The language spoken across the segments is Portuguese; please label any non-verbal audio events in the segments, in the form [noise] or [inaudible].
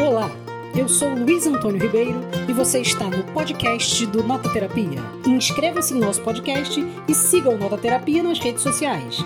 Olá, eu sou Luiz Antônio Ribeiro e você está no podcast do Nota Terapia. Inscreva-se no nosso podcast e siga o Nota Terapia nas redes sociais.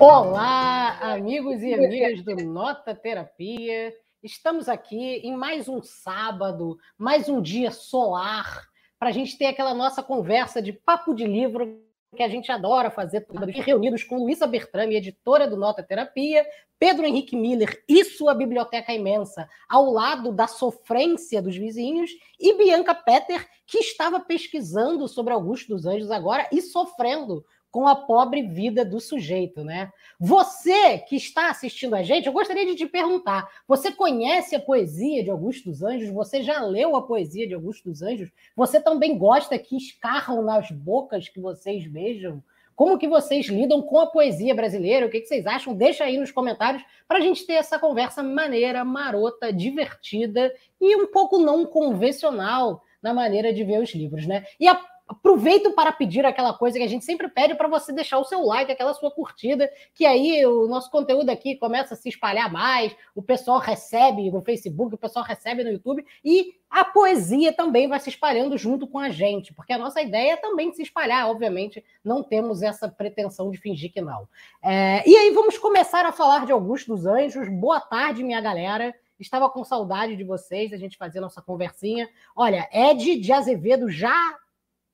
Olá, amigos e amigas do Nota Terapia. Estamos aqui em mais um sábado, mais um dia solar, para a gente ter aquela nossa conversa de papo de livro que a gente adora fazer, reunidos com Luísa Bertrame, editora do Nota Terapia, Pedro Henrique Miller e sua biblioteca imensa, ao lado da sofrência dos vizinhos, e Bianca Petter, que estava pesquisando sobre Augusto dos Anjos agora e sofrendo com a pobre vida do sujeito, né? Você que está assistindo a gente, eu gostaria de te perguntar: você conhece a poesia de Augusto dos Anjos? Você já leu a poesia de Augusto dos Anjos? Você também gosta que escarram nas bocas que vocês beijam? Como que vocês lidam com a poesia brasileira? O que, vocês acham? Deixa aí nos comentários para a gente ter essa conversa maneira, marota, divertida e um pouco não convencional na maneira de ver os livros, né? E a aproveito para pedir aquela coisa que a gente sempre pede para você deixar o seu like, aquela sua curtida, que aí o nosso conteúdo aqui começa a se espalhar mais, o pessoal recebe no Facebook, o pessoal recebe no YouTube e a poesia também vai se espalhando junto com a gente, porque a nossa ideia é também se espalhar, obviamente, não temos essa pretensão de fingir que não. É, e aí vamos começar a falar de Augusto dos Anjos. Boa tarde, minha galera. Estava com saudade de vocês, a gente fazer nossa conversinha. Olha, Ed de Azevedo já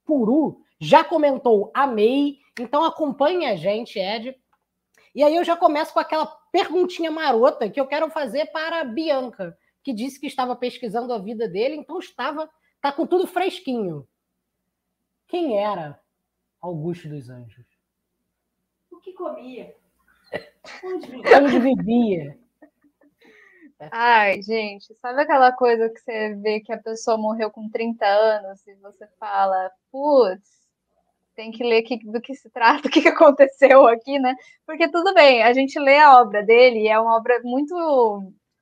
Puru já comentou amei, então acompanhe a gente, Ed. E aí eu já começo com aquela perguntinha marota que eu quero fazer para a Bianca, que disse que estava pesquisando a vida dele, então estava, tá com tudo fresquinho. Quem era Augusto dos Anjos? O que comia? [laughs] Onde vivia? Onde vivia? Ai, gente, sabe aquela coisa que você vê que a pessoa morreu com 30 anos e você fala, putz, tem que ler que, do que se trata, [laughs] o que, que aconteceu aqui, né? Porque tudo bem, a gente lê a obra dele, é uma obra muito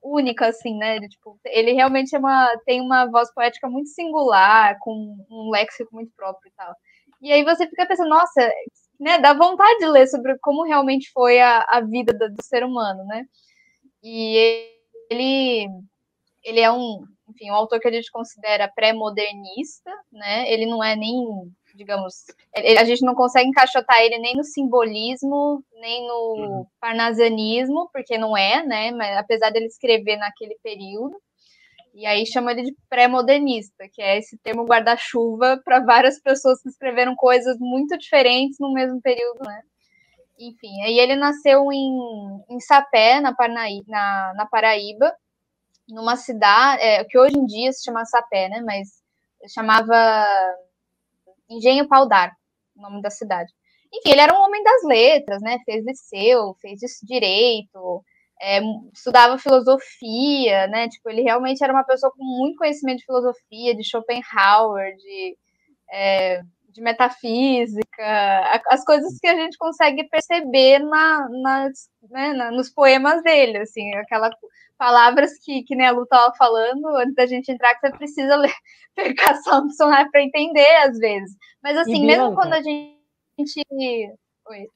única, assim, né? Ele, tipo, ele realmente é uma, tem uma voz poética muito singular, com um léxico muito próprio e tal. E aí você fica pensando, nossa, né, dá vontade de ler sobre como realmente foi a, a vida do, do ser humano, né? E ele, ele é um, enfim, um autor que a gente considera pré-modernista, né? Ele não é nem, digamos, ele, a gente não consegue encaixotar ele nem no simbolismo, nem no uhum. parnasianismo, porque não é, né? Mas apesar dele escrever naquele período. E aí chama ele de pré-modernista, que é esse termo guarda-chuva para várias pessoas que escreveram coisas muito diferentes no mesmo período, né? Enfim, aí ele nasceu em, em Sapé, na, Parnaí, na, na Paraíba, numa cidade, é, que hoje em dia se chama Sapé, né, mas chamava Engenho Pau o nome da cidade. Enfim, ele era um homem das letras, né, fez liceu, fez direito, é, estudava filosofia, né, tipo, ele realmente era uma pessoa com muito conhecimento de filosofia, de Schopenhauer, de... É, de metafísica, as coisas que a gente consegue perceber na, nas, né, na, nos poemas dele, assim, aquelas palavras que, que nem a Lu estava falando, antes da gente entrar, que você precisa ler percação do sonar para entender, às vezes. Mas, assim, mesmo quando a gente...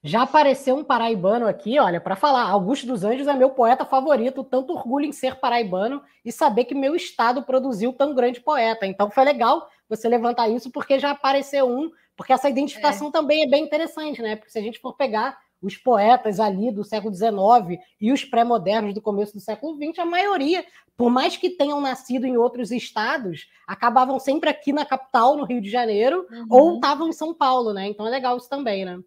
Já apareceu um paraibano aqui, olha, para falar. Augusto dos Anjos é meu poeta favorito, tanto orgulho em ser paraibano e saber que meu estado produziu tão grande poeta. Então foi legal você levantar isso, porque já apareceu um, porque essa identificação é. também é bem interessante, né? Porque se a gente for pegar os poetas ali do século XIX e os pré-modernos do começo do século XX, a maioria, por mais que tenham nascido em outros estados, acabavam sempre aqui na capital, no Rio de Janeiro, uhum. ou estavam em São Paulo, né? Então é legal isso também, né?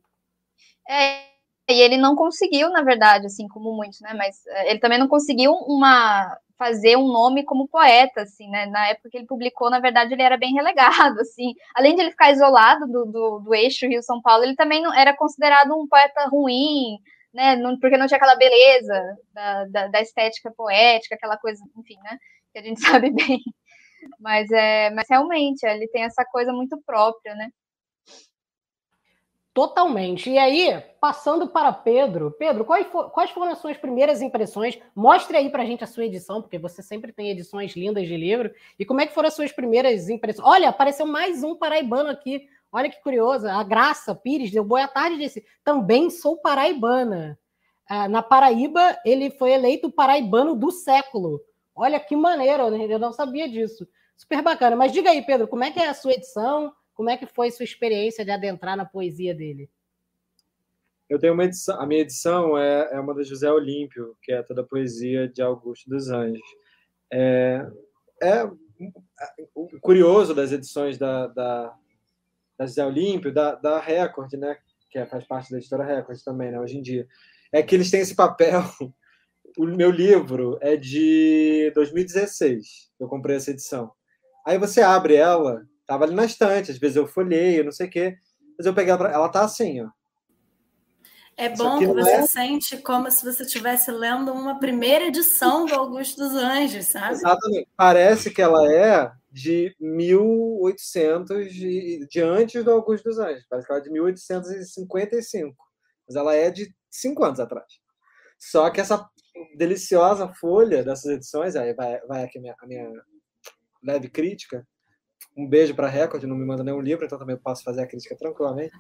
É, e ele não conseguiu, na verdade, assim como muitos, né? Mas é, ele também não conseguiu uma fazer um nome como poeta, assim, né? Na época que ele publicou, na verdade, ele era bem relegado, [laughs] assim. Além de ele ficar isolado do, do, do eixo Rio-São Paulo, ele também não, era considerado um poeta ruim, né? Não, porque não tinha aquela beleza da, da, da, estética poética, aquela coisa, enfim, né? Que a gente [laughs] sabe bem. Mas, é, mas realmente, ele tem essa coisa muito própria, né? Totalmente. E aí, passando para Pedro. Pedro, quais, for, quais foram as suas primeiras impressões? Mostre aí para a gente a sua edição, porque você sempre tem edições lindas de livro. E como é que foram as suas primeiras impressões? Olha, apareceu mais um paraibano aqui. Olha que curioso. A Graça Pires deu boa tarde e disse: também sou paraibana. Ah, na Paraíba, ele foi eleito paraibano do século. Olha que maneiro, né? eu não sabia disso. Super bacana. Mas diga aí, Pedro, como é que é a sua edição? Como é que foi sua experiência de adentrar na poesia dele? Eu tenho uma edição, a minha edição é, é uma da José Olímpio, que é toda a poesia de Augusto dos Anjos. É, é o curioso das edições da, da, da José Olímpio, da, da Record, né, que é, faz parte da editora Record também, né, hoje em dia, é que eles têm esse papel. [laughs] O meu livro é de 2016, eu comprei essa edição. Aí você abre ela, tava ali na estante, às vezes eu folhei, não sei o quê, mas eu peguei ela, ela tá assim, ó. É bom que você é... sente como se você estivesse lendo uma primeira edição do Augusto dos Anjos, sabe? Exatamente. Parece que ela é de 1800, de, de antes do Augusto dos Anjos. Parece que ela é de 1855. Mas ela é de cinco anos atrás. Só que essa deliciosa folha dessas edições, aí vai, vai aqui a minha, a minha leve crítica. Um beijo para a Record, não me manda nenhum livro, então também posso fazer a crítica tranquilamente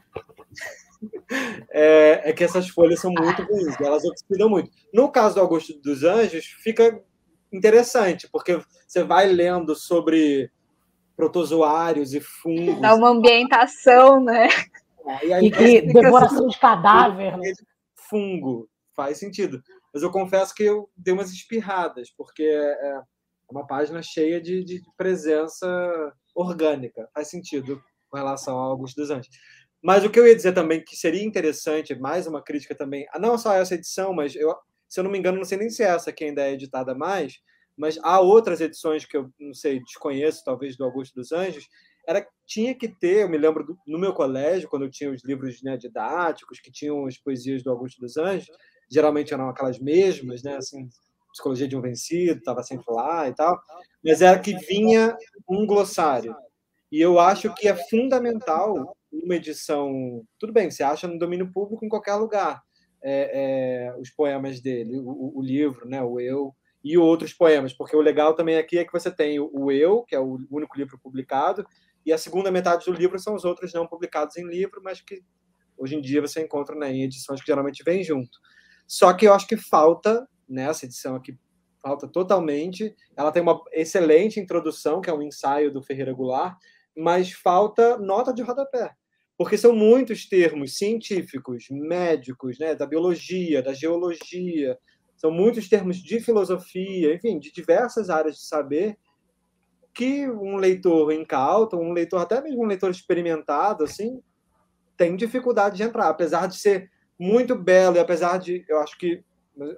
é, é, que essas folhas são muito ruins, elas oxidam muito. No caso do Augusto dos Anjos, fica interessante, porque você vai lendo sobre protozoários e fungos. Dá uma ambientação, né? É, e, aí, e devoração de cadáver. Né? Fungo, faz sentido. Mas eu confesso que eu dei umas espirradas, porque é, é uma página cheia de, de presença orgânica. Faz sentido com relação ao Augusto dos Anjos. Mas o que eu ia dizer também que seria interessante, mais uma crítica também, não só essa edição, mas eu, se eu não me engano, não sei nem se é essa que ainda é editada mais, mas há outras edições que eu não sei, desconheço, talvez do Augusto dos Anjos, era tinha que ter, eu me lembro do, no meu colégio, quando eu tinha os livros né, didáticos, que tinham as poesias do Augusto dos Anjos, geralmente eram aquelas mesmas, né, assim, Psicologia de um Vencido, estava sempre lá e tal, mas era que vinha um glossário. E eu acho que é fundamental uma edição. Tudo bem, você acha no domínio público em qualquer lugar é, é, os poemas dele, o, o, livro, né, o Eu, e outros poemas, porque o legal também aqui é que você tem o, Eu, que é o único livro publicado, e a segunda metade do livro são os outros não publicados em livro, mas que hoje em dia você encontra né, em edições que geralmente vêm junto. Só que eu acho que falta, nessa edição aqui, falta totalmente. Ela tem uma excelente introdução, que é um ensaio do Ferreira Goulart, mas falta nota de rodapé porque são muitos termos científicos, médicos, né, da biologia, da geologia, são muitos termos de filosofia, enfim, de diversas áreas de saber que um leitor incauto, um leitor até mesmo um leitor experimentado, assim, tem dificuldade de entrar, apesar de ser muito belo e apesar de, eu acho que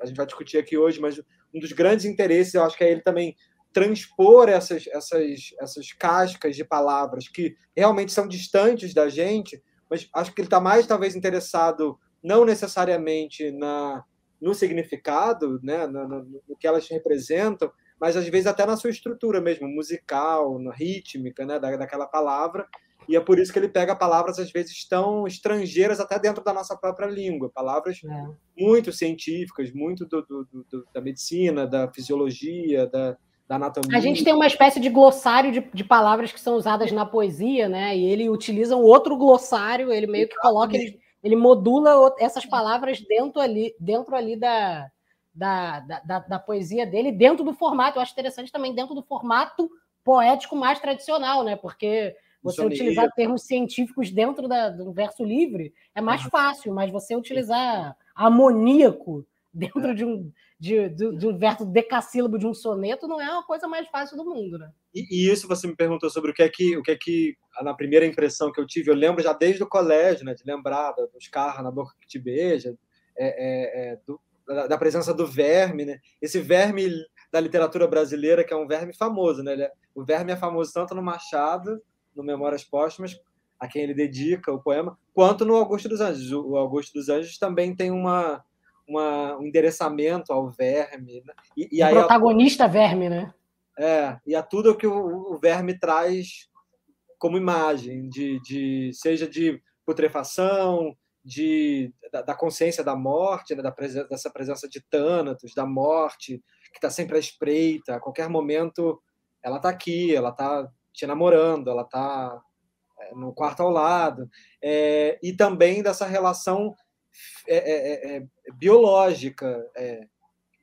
a gente vai discutir aqui hoje, mas um dos grandes interesses, eu acho que é ele também transpor essas, essas, essas cascas de palavras que realmente são distantes da gente, mas acho que ele está mais talvez interessado não necessariamente na no significado, né, no, no, no, que elas representam, mas às vezes até na sua estrutura mesmo, musical, na rítmica, né, da, daquela palavra. E é por isso que ele pega palavras às vezes tão estrangeiras até dentro da nossa própria língua, palavras é. muito científicas, muito do, do, do, da medicina, da fisiologia, da, da anatomia. A gente tem uma espécie de glossário de, de, palavras que são usadas na poesia, né? E ele utiliza um outro glossário, ele meio que coloca, ele, ele modula essas palavras dentro ali, dentro ali da, da, da, da, poesia dele, dentro do formato. Eu acho interessante também dentro do formato poético mais tradicional, né? Porque você utilizar termos científicos dentro da, do verso livre é mais fácil, mas você utilizar amoníaco dentro é. de um de, de, de, um verso decassílabo de um soneto não é uma coisa mais fácil do mundo, né? E, e, isso você me perguntou sobre o que é que o que é que na primeira impressão que eu tive, eu lembro já desde o colégio, né, de lembrar dos carros na boca que te beija, é, é, é, do, da, da, presença do verme, né? Esse verme da literatura brasileira que é um verme famoso, né? É, o verme é famoso tanto no Machado, no Memórias Póstumas, a quem ele dedica o poema, quanto no Augusto dos Anjos. O Augusto dos Anjos também tem uma uma, um endereçamento ao verme. Né? E, e o aí protagonista a, verme, né? É, e a tudo que o, o verme traz como imagem, de, de seja de putrefação, de, da, da consciência da morte, né? da presença, dessa presença de Thanatos, da morte, que está sempre à espreita, a qualquer momento ela está aqui, ela está te namorando, ela está é, no quarto ao lado, é, e também dessa relação é é, é, biológica,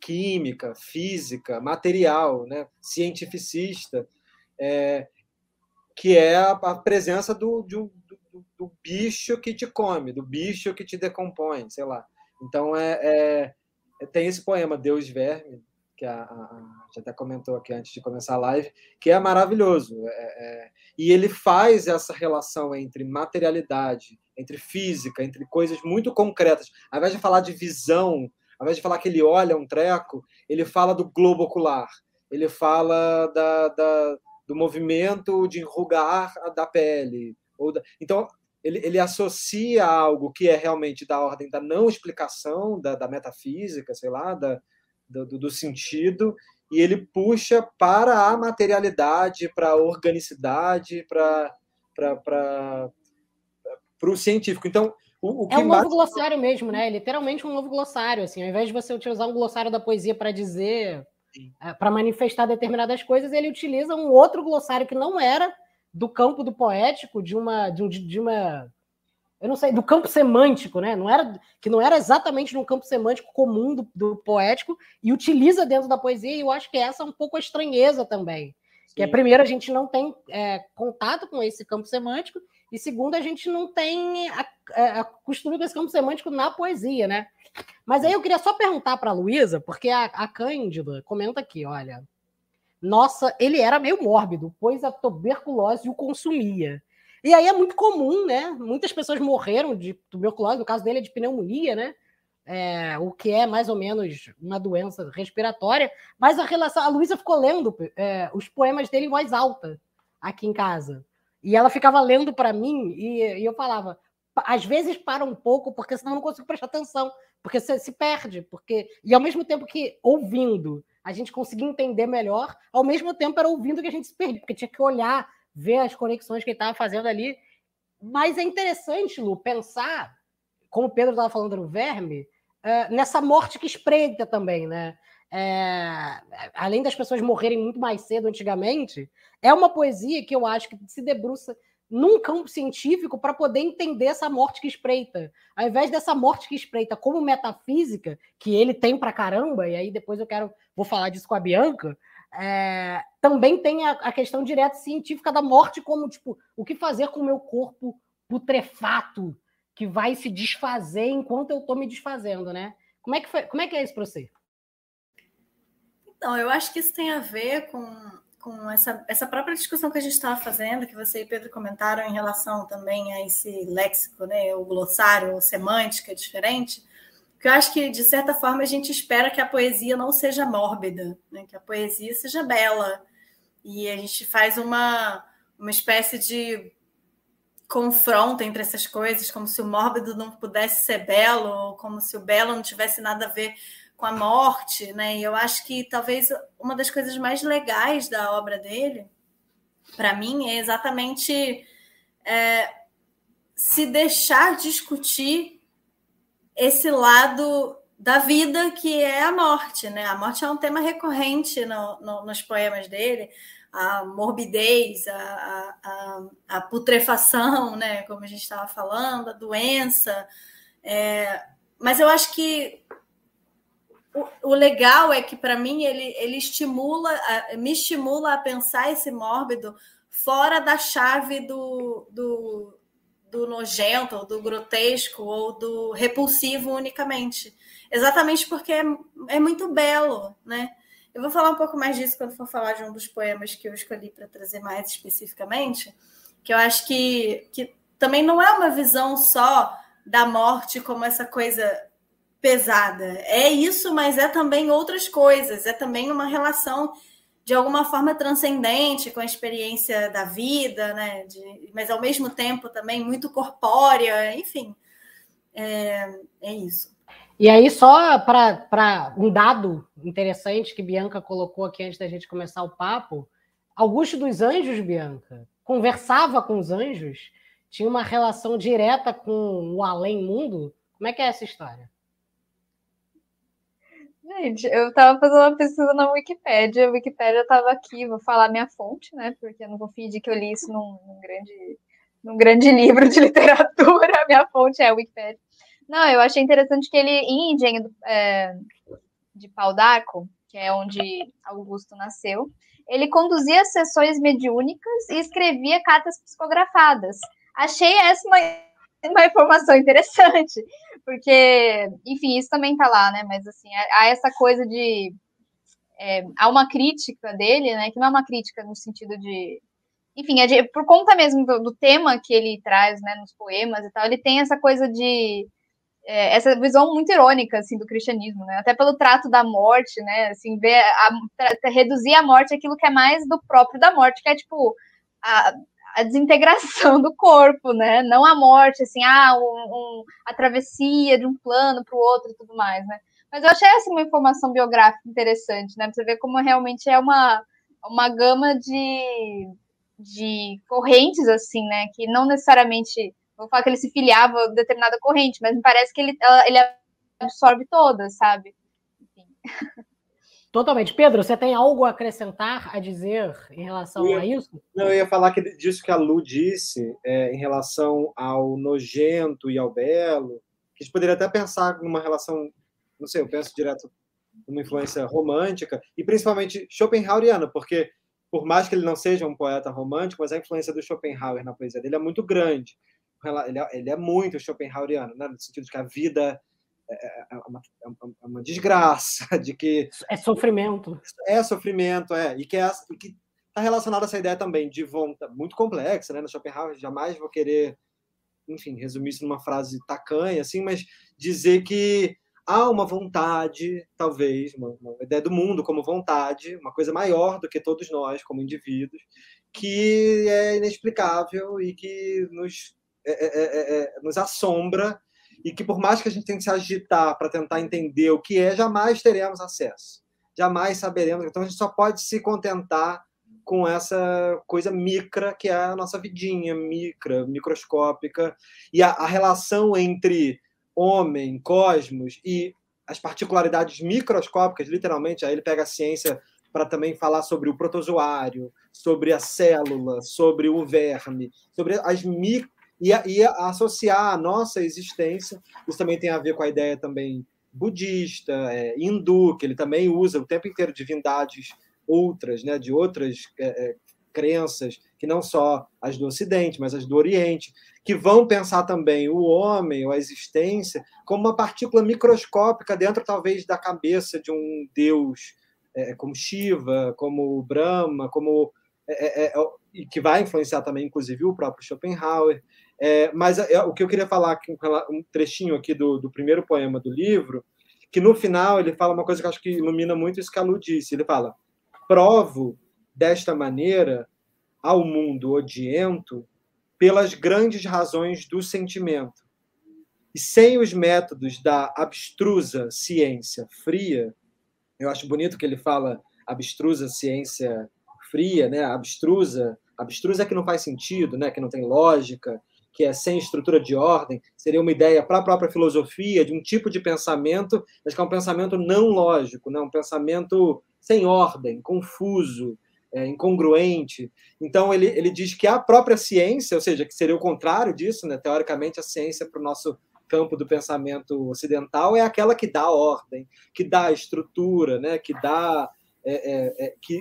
química, física, material, né? cientificista, que é a, a presença do, do, do, do, bicho que te come, do bicho que te decompõe, sei lá. Então, é tem esse poema, Deus Verme, que a, a, já até comentou aqui antes de começar a live, que é maravilhoso. É, é, e ele faz essa relação entre materialidade, entre física, entre coisas muito concretas. Ao invés de falar de visão, ao invés de falar que ele olha um treco, ele fala do globo ocular, ele fala da, da do movimento de enrugar da pele. Ou da... Então, ele, ele associa algo que é realmente da ordem da não explicação, da, da metafísica, sei lá, da, do, do sentido, e ele puxa para a materialidade, para a organicidade, para o científico. Então, o, o é um novo glossário mesmo, né? Literalmente um novo glossário. Assim, ao invés de você utilizar um glossário da poesia para dizer, é, para manifestar determinadas coisas, ele utiliza um outro glossário que não era do campo do poético, de uma, de, de uma eu não sei, do campo semântico, né? Não era, que não era exatamente no campo semântico comum do, do, poético, e utiliza dentro da poesia, e eu acho que essa é um pouco a estranheza também. Sim. Que é, primeiro, a gente não tem é, contato com esse campo semântico, e segundo, a gente não tem a, a, a costume com esse campo semântico na poesia, né? Mas aí eu queria só perguntar para a Luísa, porque a, a Cândida comenta aqui, olha. Nossa, ele era meio mórbido, pois a tuberculose o consumia. E aí é muito comum, né? Muitas pessoas morreram de tuberculose, no caso dele é de pneumonia, né? É, o que é mais ou menos uma doença respiratória. Mas a relação. A Luísa ficou lendo é, os poemas dele em voz alta aqui em casa. E ela ficava lendo para mim e, e, eu falava. Às vezes para um pouco, porque senão eu não consigo prestar atenção, porque você se perde. porque E ao mesmo tempo que ouvindo a gente conseguia entender melhor, ao mesmo tempo era ouvindo que a gente se perdia, porque tinha que olhar ver as conexões que ele estava fazendo ali. Mas é interessante, Lu, pensar, como o Pedro estava falando no Verme, uh, nessa morte que espreita também, né? É, além das pessoas morrerem muito mais cedo antigamente, é uma poesia que eu acho que se debruça num campo científico para poder entender essa morte que espreita. Ao invés dessa morte que espreita como metafísica, que ele tem para caramba, e aí depois eu quero vou falar disso com a Bianca, é, também tem a, a, questão direta científica da morte, como tipo, o que fazer com o meu corpo putrefato que vai se desfazer enquanto eu estou me desfazendo, né? Como é que foi, como é que é isso para você? Então, eu acho que isso tem a ver com, com essa, essa própria discussão que a gente estava fazendo, que você e Pedro comentaram em relação também a esse léxico, né, o glossário, a semântica diferente. Porque eu acho que, de certa forma, a gente espera que a poesia não seja mórbida, né? que a poesia seja bela. E a gente faz uma, uma espécie de confronto entre essas coisas, como se o mórbido não pudesse ser belo, ou como se o belo não tivesse nada a ver com a morte. Né? E eu acho que talvez uma das coisas mais legais da obra dele, para mim, é exatamente é, se deixar discutir esse lado da vida que é a morte, né? A morte é um tema recorrente no, no, nos poemas dele, a morbidez, a, a, a, putrefação, né? Como a gente estava falando, a doença. É, mas eu acho que o, o legal é que para mim ele, ele estimula, me estimula a pensar esse mórbido fora da chave do, do do nojento, ou do grotesco, ou do repulsivo unicamente. Exatamente porque é, é muito belo, né? Eu vou falar um pouco mais disso quando for falar de um dos poemas que eu escolhi para trazer mais especificamente, que eu acho que, que também não é uma visão só da morte como essa coisa pesada. É isso, mas é também outras coisas, é também uma relação de alguma forma transcendente com a experiência da vida, né? De, mas ao mesmo tempo também muito corpórea, enfim. É, é isso. E aí, só para um dado interessante que Bianca colocou aqui antes da gente começar o papo, Augusto dos Anjos, Bianca, conversava com os anjos, tinha uma relação direta com o além-mundo. Como é que é essa história? Gente, eu estava fazendo uma pesquisa na Wikipédia, a Wikipédia estava aqui, vou falar minha fonte, né? Porque eu não vou fingir que eu li isso num, num grande, num grande [laughs] livro de literatura, a minha fonte é a Wikipédia. Não, eu achei interessante que ele, em Engenho é, de Pau d'Arco, que é onde Augusto nasceu, ele conduzia sessões mediúnicas e escrevia cartas psicografadas. Achei essa uma, uma informação interessante, porque, enfim, isso também está lá, né? Mas assim, há essa coisa de é, há uma crítica dele, né? Que não é uma crítica no sentido de enfim, é de, por conta mesmo do, do, tema que ele traz, né, nos poemas e tal, ele tem essa coisa de é, essa visão muito irônica assim do cristianismo, né? Até pelo trato da morte, né? Assim, ver a, reduzir a morte aquilo que é mais do próprio da morte, que é tipo a, a desintegração do corpo, né? Não a morte, assim, ah, um, um, a travessia de um plano para o outro e tudo mais, né? Mas eu achei essa uma informação biográfica interessante, né? Pra você ver como realmente é uma, uma gama de, de correntes, assim, né? Que não necessariamente vou falar que ele se filiava a determinada corrente, mas me parece que ele, ele absorve todas, sabe? Enfim. Totalmente. Pedro, você tem algo a acrescentar, a dizer em relação ia, a isso? Não, eu ia falar que, disso que a Lu disse é, em relação ao nojento e ao belo, que a gente poderia até pensar numa relação, não sei, eu penso direto numa influência romântica, e principalmente schopenhaueriana, porque por mais que ele não seja um poeta romântico, mas a influência do Schopenhauer na poesia dele é muito grande ele é, ele é muito Schopenhaueriano, né? no sentido de que a vida é, é, é uma, é uma, desgraça, [laughs] de que é sofrimento, é sofrimento, é e que é que está relacionado a essa ideia também de vontade muito complexa, né? No Schopenhauer jamais vou querer, enfim, resumir isso numa frase tacanha, assim, mas dizer que há uma vontade, talvez, uma, uma, ideia do mundo como vontade, uma coisa maior do que todos nós como indivíduos, que é inexplicável e que nos é é, é, é, é, nos assombra e que, por mais que a gente tente se agitar para tentar entender o que é, jamais teremos acesso. Jamais saberemos. Então, a gente só pode se contentar com essa coisa micra que é a nossa vidinha, micra, microscópica, e a, a relação entre homem, cosmos e as particularidades microscópicas, literalmente, aí ele pega a ciência para também falar sobre o protozoário, sobre a célula, sobre o verme, sobre as micro e, e associar a nossa existência. Isso também tem a ver com a ideia também budista, é, hindu, que ele também usa o tempo inteiro divindades outras, né, de outras é, é, crenças, que não só as do Ocidente, mas as do Oriente, que vão pensar também o homem ou a existência como uma partícula microscópica dentro, talvez, da cabeça de um deus é, como Shiva, como Brahma, como é, que vai influenciar também, inclusive, o próprio Schopenhauer. É, mas é, o que eu queria falar, aqui, um trechinho aqui do, do primeiro poema do livro, que no final ele fala uma coisa que eu acho que ilumina muito isso que a Lu disse. Ele fala: provo desta maneira ao mundo odiento pelas grandes razões do sentimento. E sem os métodos da abstrusa ciência fria, eu acho bonito que ele fala abstrusa ciência fria, né? Abstrusa, abstrusa é que não faz sentido, né? Que não tem lógica, que é sem estrutura de ordem, seria uma ideia para a própria filosofia de um tipo de pensamento, mas que é um pensamento não lógico, né? um pensamento sem ordem, confuso, é, incongruente. Então, ele, ele diz que a própria ciência, ou seja, que seria o contrário disso, né? teoricamente, a ciência para o nosso campo do pensamento ocidental é aquela que dá ordem, que dá estrutura, né? que dá. É, é, é que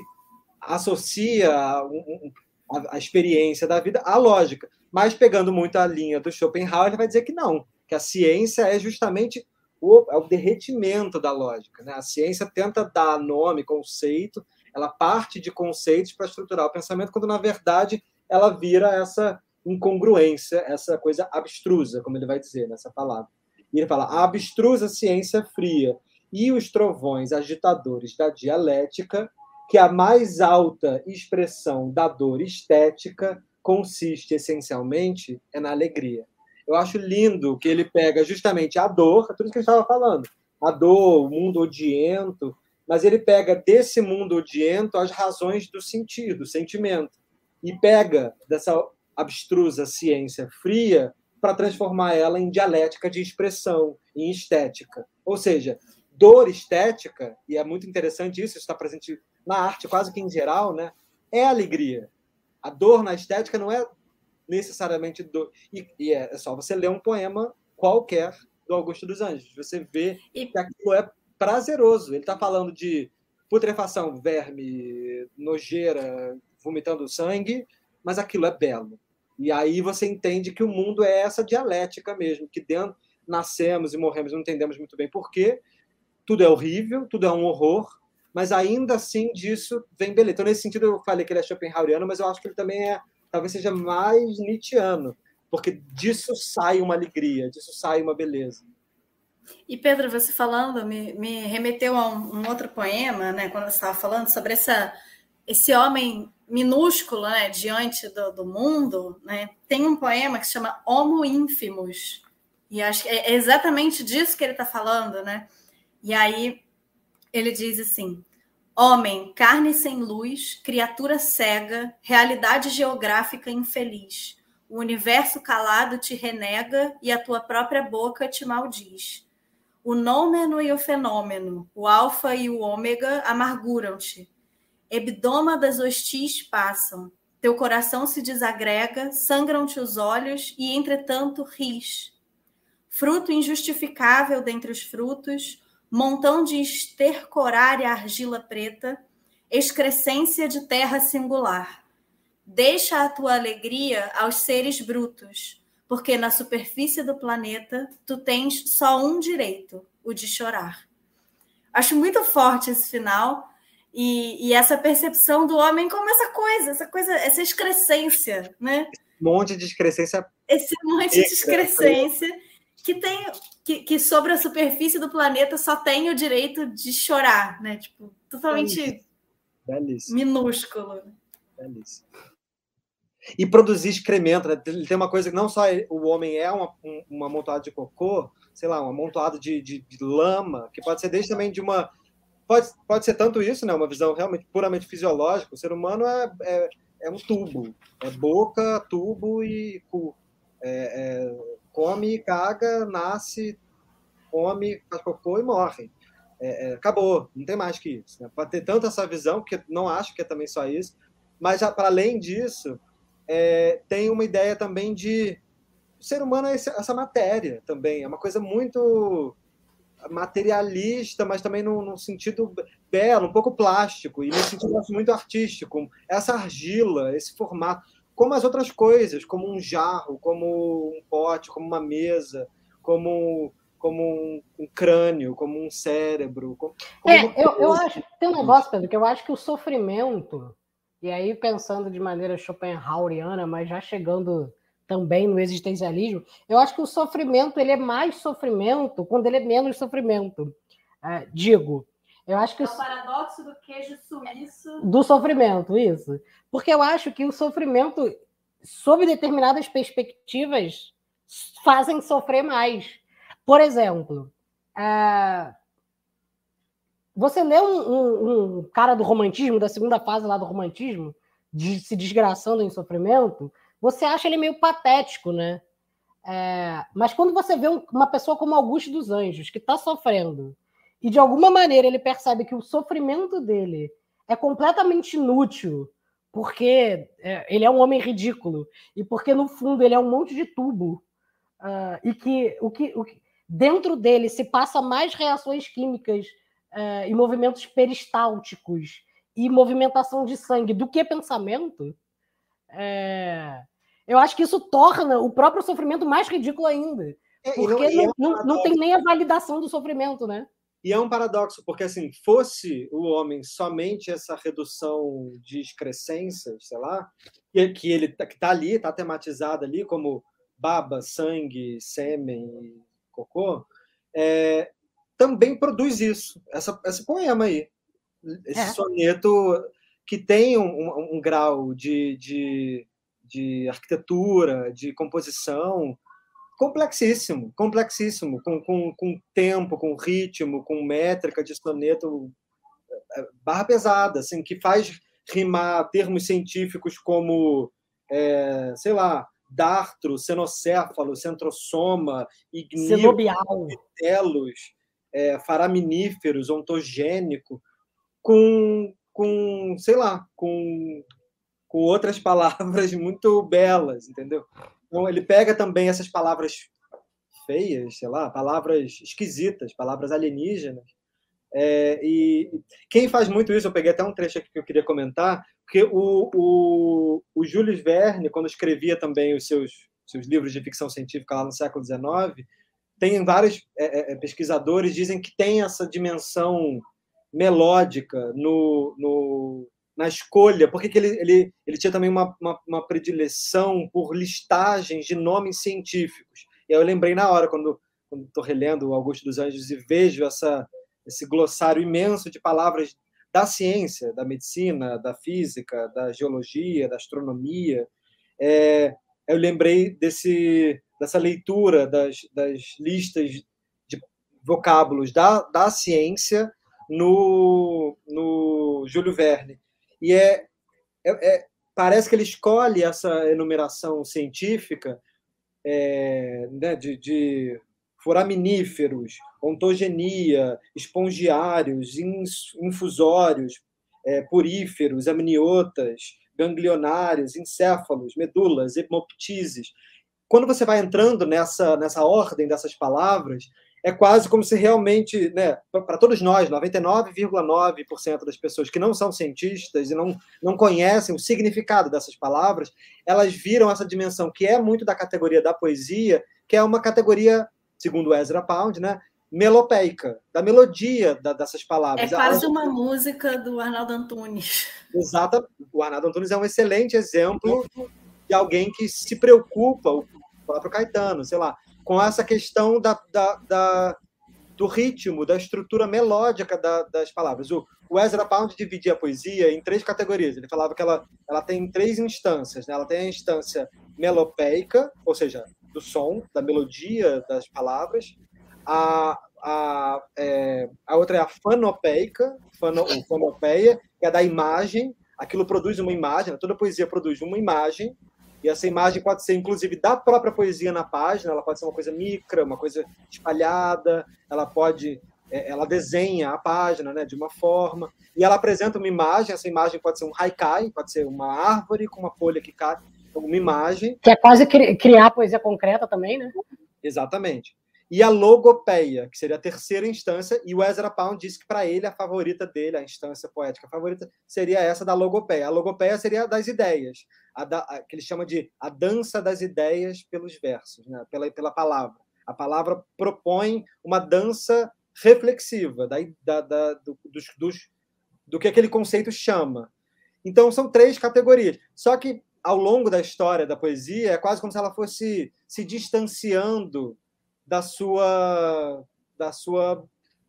associa um, a, a experiência da vida à lógica. Mas pegando muito a linha do Schopenhauer, ele vai dizer que não, que a ciência é justamente o, é o derretimento da lógica. Né? A ciência tenta dar nome, conceito, ela parte de conceitos para estruturar o pensamento, quando na verdade ela vira essa incongruência, essa coisa abstrusa, como ele vai dizer nessa palavra. E ele fala: a abstrusa ciência fria e os trovões agitadores da dialética que a mais alta expressão da dor estética consiste essencialmente é na alegria. Eu acho lindo que ele pega justamente a dor, tudo que a gente estava falando, a dor, o mundo odiento, mas ele pega desse mundo odiento as razões do sentido, sentimento, e pega dessa abstrusa ciência fria para transformar ela em dialética de expressão, em estética. Ou seja, dor estética, e é muito interessante isso, isso está presente na arte quase que em geral, né, é alegria. A dor na estética não é necessariamente dor. E, e é, é só você ler um poema qualquer do Augusto dos Anjos. Você vê e... que aquilo é prazeroso. Ele está falando de putrefação, verme, nojeira, vomitando sangue, mas aquilo é belo. E aí você entende que o mundo é essa dialética mesmo, que dentro nascemos e morremos, não entendemos muito bem por quê. Tudo é horrível, tudo é um horror, mas ainda assim disso vem beleza. Então, nesse sentido, eu falei que ele é Schopenhaueriano, mas eu acho que ele também é, talvez seja mais Nietzscheano, porque disso sai uma alegria, disso sai uma beleza. E Pedro, você falando, me, me remeteu a um, um, outro poema, né, quando você estava falando sobre essa, esse homem minúsculo né, diante do, do mundo. Né? Tem um poema que se chama Homo Infimus, e acho que é exatamente disso que ele está falando. Né? E aí ele diz assim: Homem, carne sem luz, criatura cega, realidade geográfica infeliz. O universo calado te renega e a tua própria boca te maldiz. O nômeno e o fenômeno, o alfa e o ômega amarguram-te. Hebdoma das hostis passam. Teu coração se desagrega, sangram-te os olhos e, entretanto, ris. Fruto injustificável dentre os frutos, montão de estercorária argila preta, excrescência de terra singular. Deixa a tua alegria aos seres brutos, porque na superfície do planeta tu tens só um direito, o de chorar. Acho muito forte esse final e, e essa percepção do homem como essa coisa, essa coisa, essa excrescência, né? Esse monte de excrescência. Esse monte de excrescência que tem que, que, sobre a superfície do planeta só tem o direito de chorar, né? Tipo, totalmente Belíssimo. minúsculo. Belíssimo. E produzir excremento, né? Tem uma coisa que não só o homem é uma, uma amontoada de cocô, sei lá, um amontoado de, de, de, lama, que pode ser desde também de uma. Pode, pode ser tanto isso, né? Uma visão realmente puramente fisiológica. O ser humano é, é, é um tubo. É boca, tubo e cu. É, é come, caga, nasce, come, faz cocô e morre. É, é, acabou, não tem mais que isso. Né? Pode ter tanto essa visão, que não acho que é também só isso, mas para além disso, é, tem uma ideia também de o ser humano é essa matéria também, é uma coisa muito materialista, mas também num, num, sentido belo, um pouco plástico, e nesse sentido muito artístico. Essa argila, esse formato como as outras coisas, como um jarro, como um pote, como uma mesa, como como um, um crânio, como um cérebro. Como, é, eu, eu acho tem um negócio, Pedro, que eu acho que o sofrimento, e aí pensando de maneira Schopenhaueriana, mas já chegando também no existencialismo, eu acho que o sofrimento ele é mais sofrimento quando ele é menos sofrimento. É, digo, eu acho que é o paradoxo do queijo suíço do sofrimento, isso. Porque eu acho que o sofrimento, sob determinadas perspectivas, fazem sofrer mais. Por exemplo, uh, você lê um, um, um, cara do romantismo, da segunda fase lá do romantismo, de, se desgraçando em sofrimento, você acha ele meio patético, né? É, mas quando você vê um, uma pessoa como Augusto dos Anjos, que está sofrendo, e de alguma maneira ele percebe que o sofrimento dele é completamente inútil porque é, ele é um homem ridículo e porque no fundo ele é um monte de tubo uh, e que o, que o que dentro dele se passa mais reações químicas uh, e movimentos peristálticos e movimentação de sangue do que pensamento, é, eu acho que isso torna o próprio sofrimento mais ridículo ainda. É, porque não, não, não, não tem nem a validação do sofrimento, né? E é um paradoxo, porque assim, fosse o homem somente essa redução de excrescências, sei lá, que ele tá, que tá ali, está tematizado ali como baba, sangue, sêmen, cocô, é, também produz isso, essa, esse poema aí, esse é. soneto que tem um, um, um grau de, de, de arquitetura, de composição, complexíssimo, complexíssimo, com, com, com tempo, com ritmo, com métrica de soneto é, barra pesada, assim, que faz rimar termos científicos como, é, sei lá, dartro, cenocéfalo, centrosoma, ignio, telos, é, faraminíferos, ontogênico, com, com, sei lá, com, com outras [laughs] palavras muito belas, entendeu? Então, ele pega também essas palavras feias, sei lá, palavras esquisitas, palavras alienígenas, É, e quem faz muito isso, eu peguei até um trecho aqui que eu queria comentar, porque o, o, o Jules Verne, quando escrevia também os seus, seus livros de ficção científica lá no século XIX, tem vários é, é, pesquisadores dizem que tem essa dimensão melódica no, no na escolha, porque que ele, ele, ele tinha também uma, uma, uma, predileção por listagens de nomes científicos. E aí eu lembrei na hora, quando estou relendo o Augusto dos Anjos e vejo essa, esse glossário imenso de palavras da ciência, da medicina, da física, da geologia, da astronomia, é, eu lembrei desse, dessa leitura das, das listas de vocábulos da, da ciência no, no Júlio Verne. E é, é, é, parece que ele escolhe essa enumeração científica é, né, de, de foraminíferos, ontogenia, espongiários, infusórios, é, puríferos, amniotas, ganglionários, encéfalos, medulas, hemoptises. Quando você vai entrando nessa, nessa ordem dessas palavras, é quase como se realmente, né, para todos nós, 99,9% das pessoas que não são cientistas e não, não conhecem o significado dessas palavras, elas viram essa dimensão que é muito da categoria da poesia, que é uma categoria, segundo Ezra Pound, né, melopeica, da melodia da, dessas palavras. É quase uma música do Arnaldo Antunes. Exato. O Arnaldo Antunes é um excelente exemplo de alguém que se preocupa, o próprio Caetano, sei lá, com essa questão da, da, da do ritmo, da estrutura melódica da, das palavras. O, o Ezra Pound dividia a poesia em três categorias. Ele falava que ela, ela tem três instâncias. Né? Ela tem a instância melopeica, ou seja, do som, da melodia das palavras. A, a, é, a outra é a fanopeica, fano, fanopeia, que é da imagem. Aquilo produz uma imagem, toda poesia produz uma imagem e essa imagem pode ser, inclusive, da própria poesia na página, ela pode ser uma coisa micra, uma coisa espalhada, ela pode. É, ela desenha a página né, de uma forma, e ela apresenta uma imagem, essa imagem pode ser um haikai, pode ser uma árvore com uma folha que cai, uma imagem. Que é quase criar poesia concreta também, né? Exatamente e a logopeia, que seria a terceira instância, e o Ezra Pound disse que para ele a favorita dele, a instância poética favorita, seria essa da logopeia. A logopeia seria a das ideias, a da, a, que ele chama de a dança das ideias pelos versos, né? pela, pela palavra. A palavra propõe uma dança reflexiva da, da, da do, dos, dos, do que aquele conceito chama. Então, são três categorias. Só que, ao longo da história da poesia, é quase como se ela fosse se distanciando da sua da sua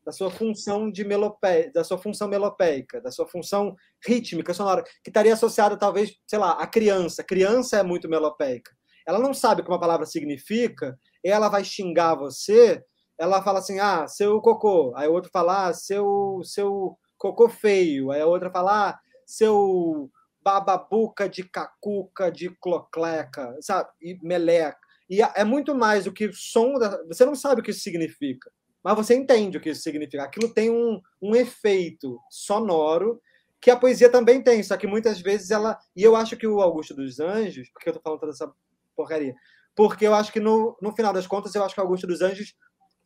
da sua função de melopeia, da sua função melopeica, da sua função rítmica sonora, que estaria associada talvez, sei lá, à criança. Criança é muito melopeica. Ela não sabe o que uma palavra significa, ela vai xingar você, ela fala assim: "Ah, seu cocô". Aí o outro fala: ah, "Seu seu cocô feio". Aí a outra fala: ah, "Seu bababuca de cacuca, de clocleca", sabe? E meleca. E é muito mais do que som. Da... Você não sabe o que isso significa, mas você entende o que isso significa. Aquilo tem um, um efeito sonoro que a poesia também tem, só que muitas vezes ela. E eu acho que o Augusto dos Anjos, porque eu tô falando toda essa porcaria, porque eu acho que no, no final das contas, eu acho que o Augusto dos Anjos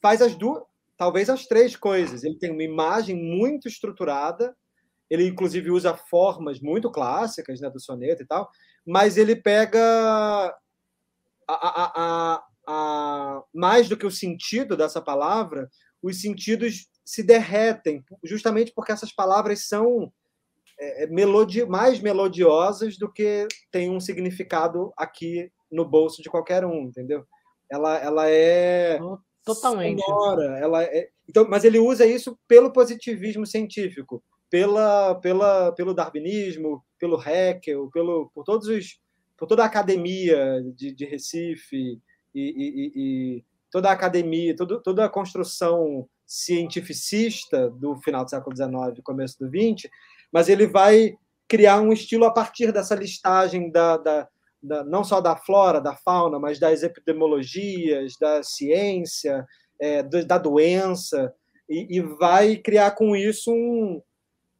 faz as duas, talvez as três coisas. Ele tem uma imagem muito estruturada, ele inclusive usa formas muito clássicas né, do soneto e tal, mas ele pega a, a, a, mais do que o sentido dessa palavra, os sentidos se derretem, justamente porque essas palavras são é, é melodi mais melodiosas do que tem um significado aqui no bolso de qualquer um, entendeu? Ela, ela é totalmente sonora, ela é... então, mas ele usa isso pelo positivismo científico, pela, pela, pelo darwinismo, pelo Haeckel, pelo, por todos os por toda a academia de, de Recife e, e, e, toda a academia, todo, toda a construção cientificista do final do século XIX começo do XX, mas ele vai criar um estilo a partir dessa listagem da, da, da não só da flora, da fauna, mas das epidemiologias, da ciência, é, da doença, e, e vai criar com isso um,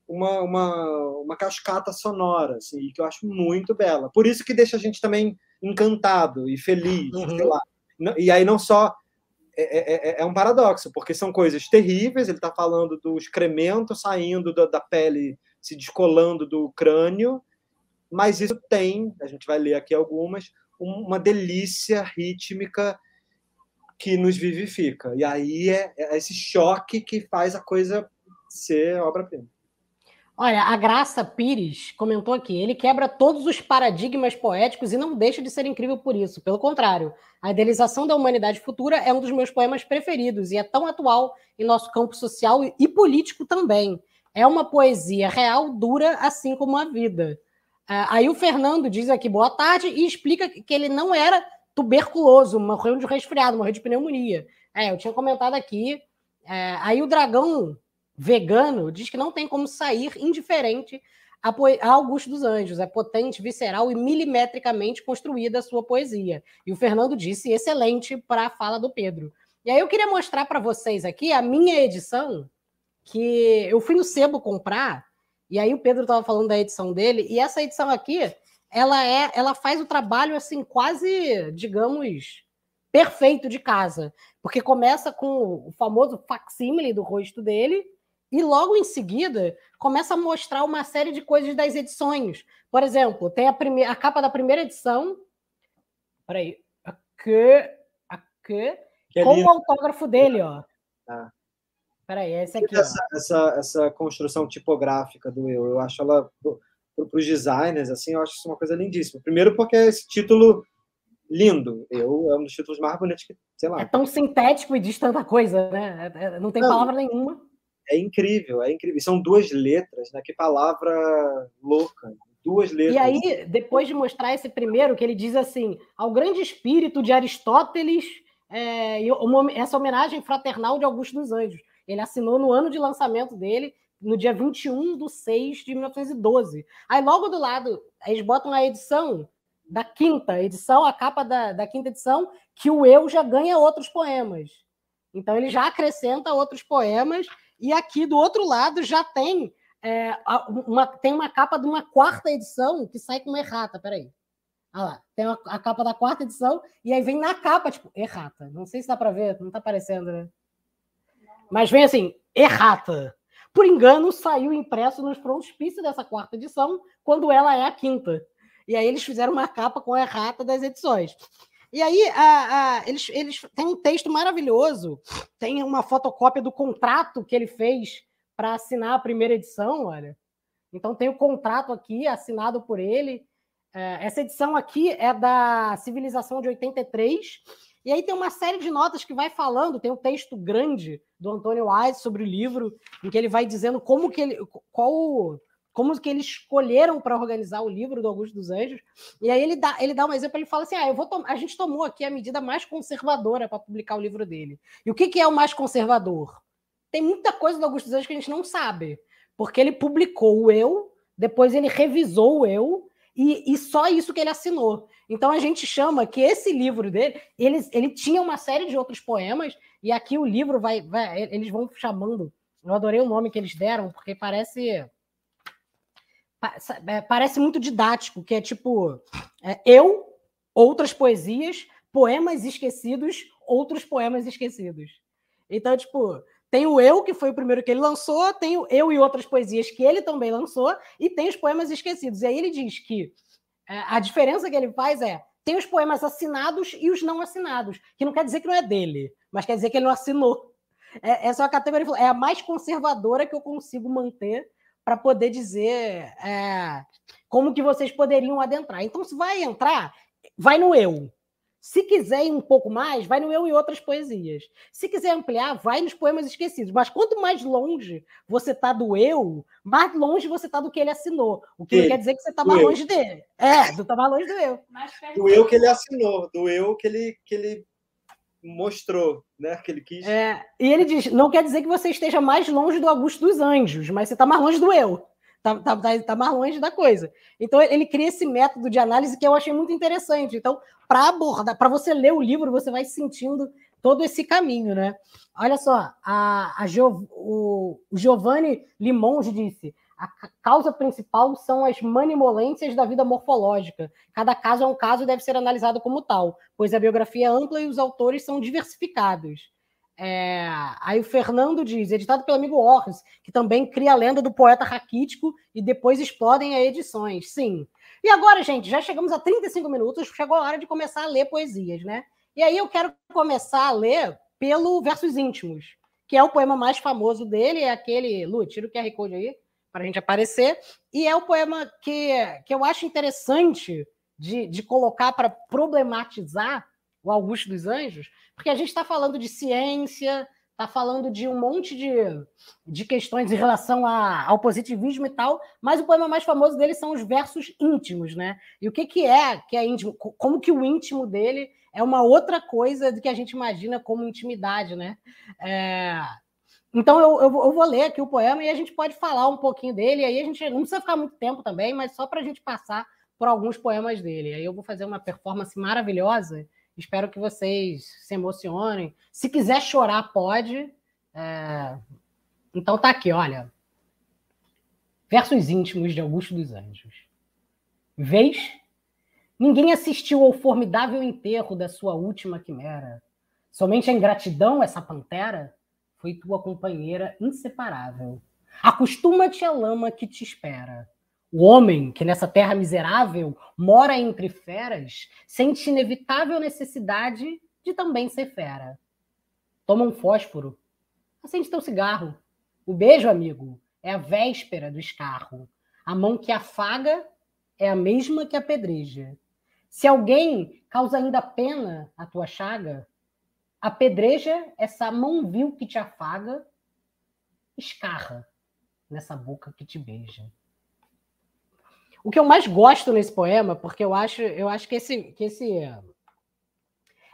uma, uma, uma cascata sonora, assim, que eu acho muito bela. Por isso que deixa a gente também encantado e feliz, uhum. sei lá. E aí não só é, é, é, um paradoxo, porque são coisas terríveis. Ele está falando do excremento saindo da, da, pele, se descolando do crânio, mas isso tem, a gente vai ler aqui algumas, uma delícia rítmica que nos vivifica. E aí é, é esse choque que faz a coisa ser obra-prima. Olha, a Graça Pires comentou aqui: ele quebra todos os paradigmas poéticos e não deixa de ser incrível por isso. Pelo contrário, a idealização da humanidade futura é um dos meus poemas preferidos e é tão atual em nosso campo social e político também. É uma poesia real, dura, assim como a vida. É, aí o Fernando diz aqui boa tarde e explica que ele não era tuberculoso, morreu de resfriado, morreu de pneumonia. É, eu tinha comentado aqui. É, aí o dragão vegano diz que não tem como sair indiferente a, Augusto dos Anjos. É potente, visceral e milimetricamente construída a sua poesia. E o Fernando disse excelente para a fala do Pedro. E aí eu queria mostrar para vocês aqui a minha edição, que eu fui no sebo comprar, e aí o Pedro estava falando da edição dele, e essa edição aqui, ela é, ela faz o trabalho assim quase, digamos, perfeito de casa, porque começa com o famoso facsímile do rosto dele, e logo em seguida começa a mostrar uma série de coisas das edições. Por exemplo, tem a, primeira, a capa da primeira edição. Peraí. Aqui, aqui, que com o autógrafo dele, ó. Ah. Peraí, esse aqui. Essa, essa, essa, construção tipográfica do eu, eu acho ela para os designers, assim, eu acho isso uma coisa lindíssima. Primeiro porque é esse título lindo. Eu é um dos títulos mais bonitos que, sei lá. É tão sintético e diz tanta coisa, né? É, é, não tem Não, palavra nenhuma é incrível, é incrível. São duas letras, né? Que palavra louca. Duas letras. E aí, depois de mostrar esse primeiro, que ele diz assim: ao grande espírito de Aristóteles, é, essa homenagem fraternal de Augusto dos Anjos. Ele assinou no ano de lançamento dele, no dia 21 de 6 de 1912. Aí, logo do lado, eles botam a edição da quinta edição, a capa da, da quinta edição, que o eu já ganha outros poemas. Então, ele já acrescenta outros poemas e aqui do outro lado já tem, é, uma, tem uma capa de uma quarta edição que sai com errata. Peraí. Olha lá, tem a, a capa da quarta edição, e aí vem na capa, tipo, errata. Não sei se dá para ver, não está aparecendo, né? Mas vem assim, errata. Por engano, saiu impresso nos frontispícios dessa quarta edição, quando ela é a quinta. E aí eles fizeram uma capa com a errata das edições. E aí a, a, eles, eles têm um texto maravilhoso, tem uma fotocópia do contrato que ele fez para assinar a primeira edição, olha. Então tem o contrato aqui assinado por ele. É, essa edição aqui é da Civilização de 83. E aí tem uma série de notas que vai falando, tem um texto grande do Antônio Wise sobre o livro, em que ele vai dizendo como que ele. qual como que eles escolheram para organizar o livro do Augusto dos Anjos. E aí ele dá, ele dá um exemplo, ele fala assim: ah, eu vou a gente tomou aqui a medida mais conservadora para publicar o livro dele. E o que, que é o mais conservador? Tem muita coisa do Augusto dos Anjos que a gente não sabe, porque ele publicou o eu, depois ele revisou o eu, e, e só isso que ele assinou. Então a gente chama que esse livro dele, ele, ele tinha uma série de outros poemas, e aqui o livro vai, vai eles vão chamando. Eu adorei o nome que eles deram, porque parece parece muito didático, que é tipo é, eu, outras poesias, poemas esquecidos, outros poemas esquecidos. Então, tipo, tem o eu, que foi o primeiro que ele lançou, tem o eu e outras poesias que ele também lançou, e tem os poemas esquecidos. E aí ele diz que é, a diferença que ele faz é tem os poemas assinados e os não assinados, que não quer dizer que não é dele, mas quer dizer que ele não assinou. É, essa é a categoria, é a mais conservadora que eu consigo manter para poder dizer é, como que vocês poderiam adentrar. Então, se vai entrar, vai no eu. Se quiser ir um pouco mais, vai no eu e outras poesias. Se quiser ampliar, vai nos poemas esquecidos. Mas quanto mais longe você está do eu, mais longe você está do que ele assinou. O que ele, não quer dizer que você está mais eu. longe dele. É, do tá mais longe do eu. Do eu que ele assinou, do eu que ele, que ele mostrou, né? Que ele quis. É, e ele diz: não quer dizer que você esteja mais longe do Augusto dos Anjos, mas você está mais longe do eu. Tá, tá, tá, tá, mais longe da coisa. Então ele cria esse método de análise que eu achei muito interessante. Então, para abordar, para você ler o livro, você vai sentindo todo esse caminho, né? Olha só, a, a o, o Giovanni Limonge disse: a causa principal são as manimolências da vida morfológica. Cada caso é um caso e deve ser analisado como tal, pois a biografia é ampla e os autores são diversificados. É... Aí o Fernando diz, editado pelo amigo Orris, que também cria a lenda do poeta raquítico e depois explodem a edições. Sim. E agora, gente, já chegamos a 35 minutos, chegou a hora de começar a ler poesias, né? E aí eu quero começar a ler pelo Versos Íntimos, que é o poema mais famoso dele, é aquele. Lu, tira o QR Code aí para a gente aparecer. E é o poema que, que eu acho interessante de, de colocar para problematizar o Augusto dos Anjos, porque a gente está falando de ciência, está falando de um monte de, de questões em relação a, ao positivismo e tal, mas o poema mais famoso dele são os versos íntimos, né? E o que, que é que é íntimo? Como que o íntimo dele é uma outra coisa do que a gente imagina como intimidade, né? É, então eu, eu, eu, vou ler aqui o poema e a gente pode falar um pouquinho dele. Aí a gente não precisa ficar muito tempo também, mas só para a gente passar por alguns poemas dele. Aí eu vou fazer uma performance maravilhosa. Espero que vocês se emocionem. Se quiser chorar, pode. É... Então tá aqui, olha. Versos íntimos de Augusto dos Anjos. Vês? Ninguém assistiu ao formidável enterro da sua última quimera. Somente a ingratidão, essa pantera, foi tua companheira inseparável. Acostuma-te à lama que te espera. O homem que nessa terra miserável mora entre feras sente inevitável necessidade de também ser fera. Toma um fósforo, acende teu cigarro. O beijo, amigo, é a véspera do escarro. A mão que afaga é a mesma que apedreja. Se alguém causa ainda pena a tua chaga, apedreja essa mão vil que te afaga, escarra nessa boca que te beija. O que eu mais gosto nesse poema, porque eu acho, eu acho que esse, que esse,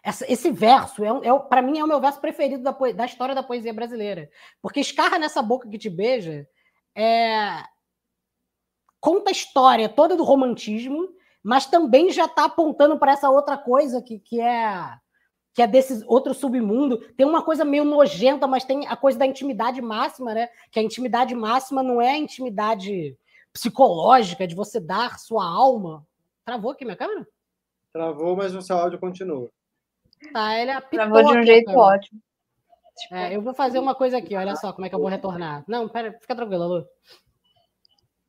essa, esse verso é, é para mim é o meu verso preferido da, da história da poesia brasileira, porque escarra nessa boca que te beija é, conta a história toda do romantismo, mas também já está apontando para essa outra coisa que, que é que é desse outro submundo. Tem uma coisa meio nojenta, mas tem a coisa da intimidade máxima, né? Que a intimidade máxima não é a intimidade psicológica de você dar sua alma. Travou aqui minha câmera? Travou, mas o seu áudio continua. Tá, ele apitou Travou de um jeito ótimo. É, eu vou fazer uma coisa aqui, olha só como é que eu vou retornar. Não, pera, fica tranquila, Lu.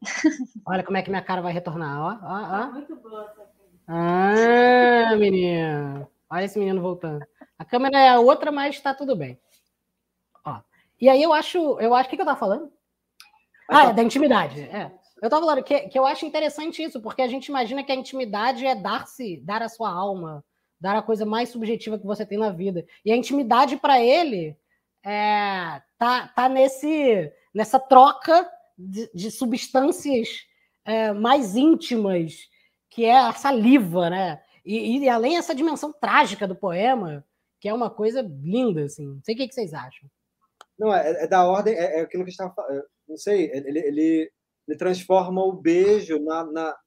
[laughs] Olha como é que minha cara vai retornar, ó. ó, ó. Tá Ah, menina. Olha esse menino voltando. A câmera é a outra, mas tá tudo bem. Ó. E aí eu acho, eu acho, o que, que eu tava falando? Ah, é da intimidade. É. Eu tava falando que, que eu acho interessante isso, porque a gente imagina que a intimidade é dar-se, dar a sua alma, dar a coisa mais subjetiva que você tem na vida. E a intimidade para ele é, tá, tá nesse, nessa troca de, de substâncias é, mais íntimas, que é a saliva, né? E, e, além essa dimensão trágica do poema, que é uma coisa linda, assim. Não sei o que, que vocês acham. Não, é, é da ordem, é, é, aquilo que a gente estava falando. Não sei, ele, ele, ele transforma o beijo na, na,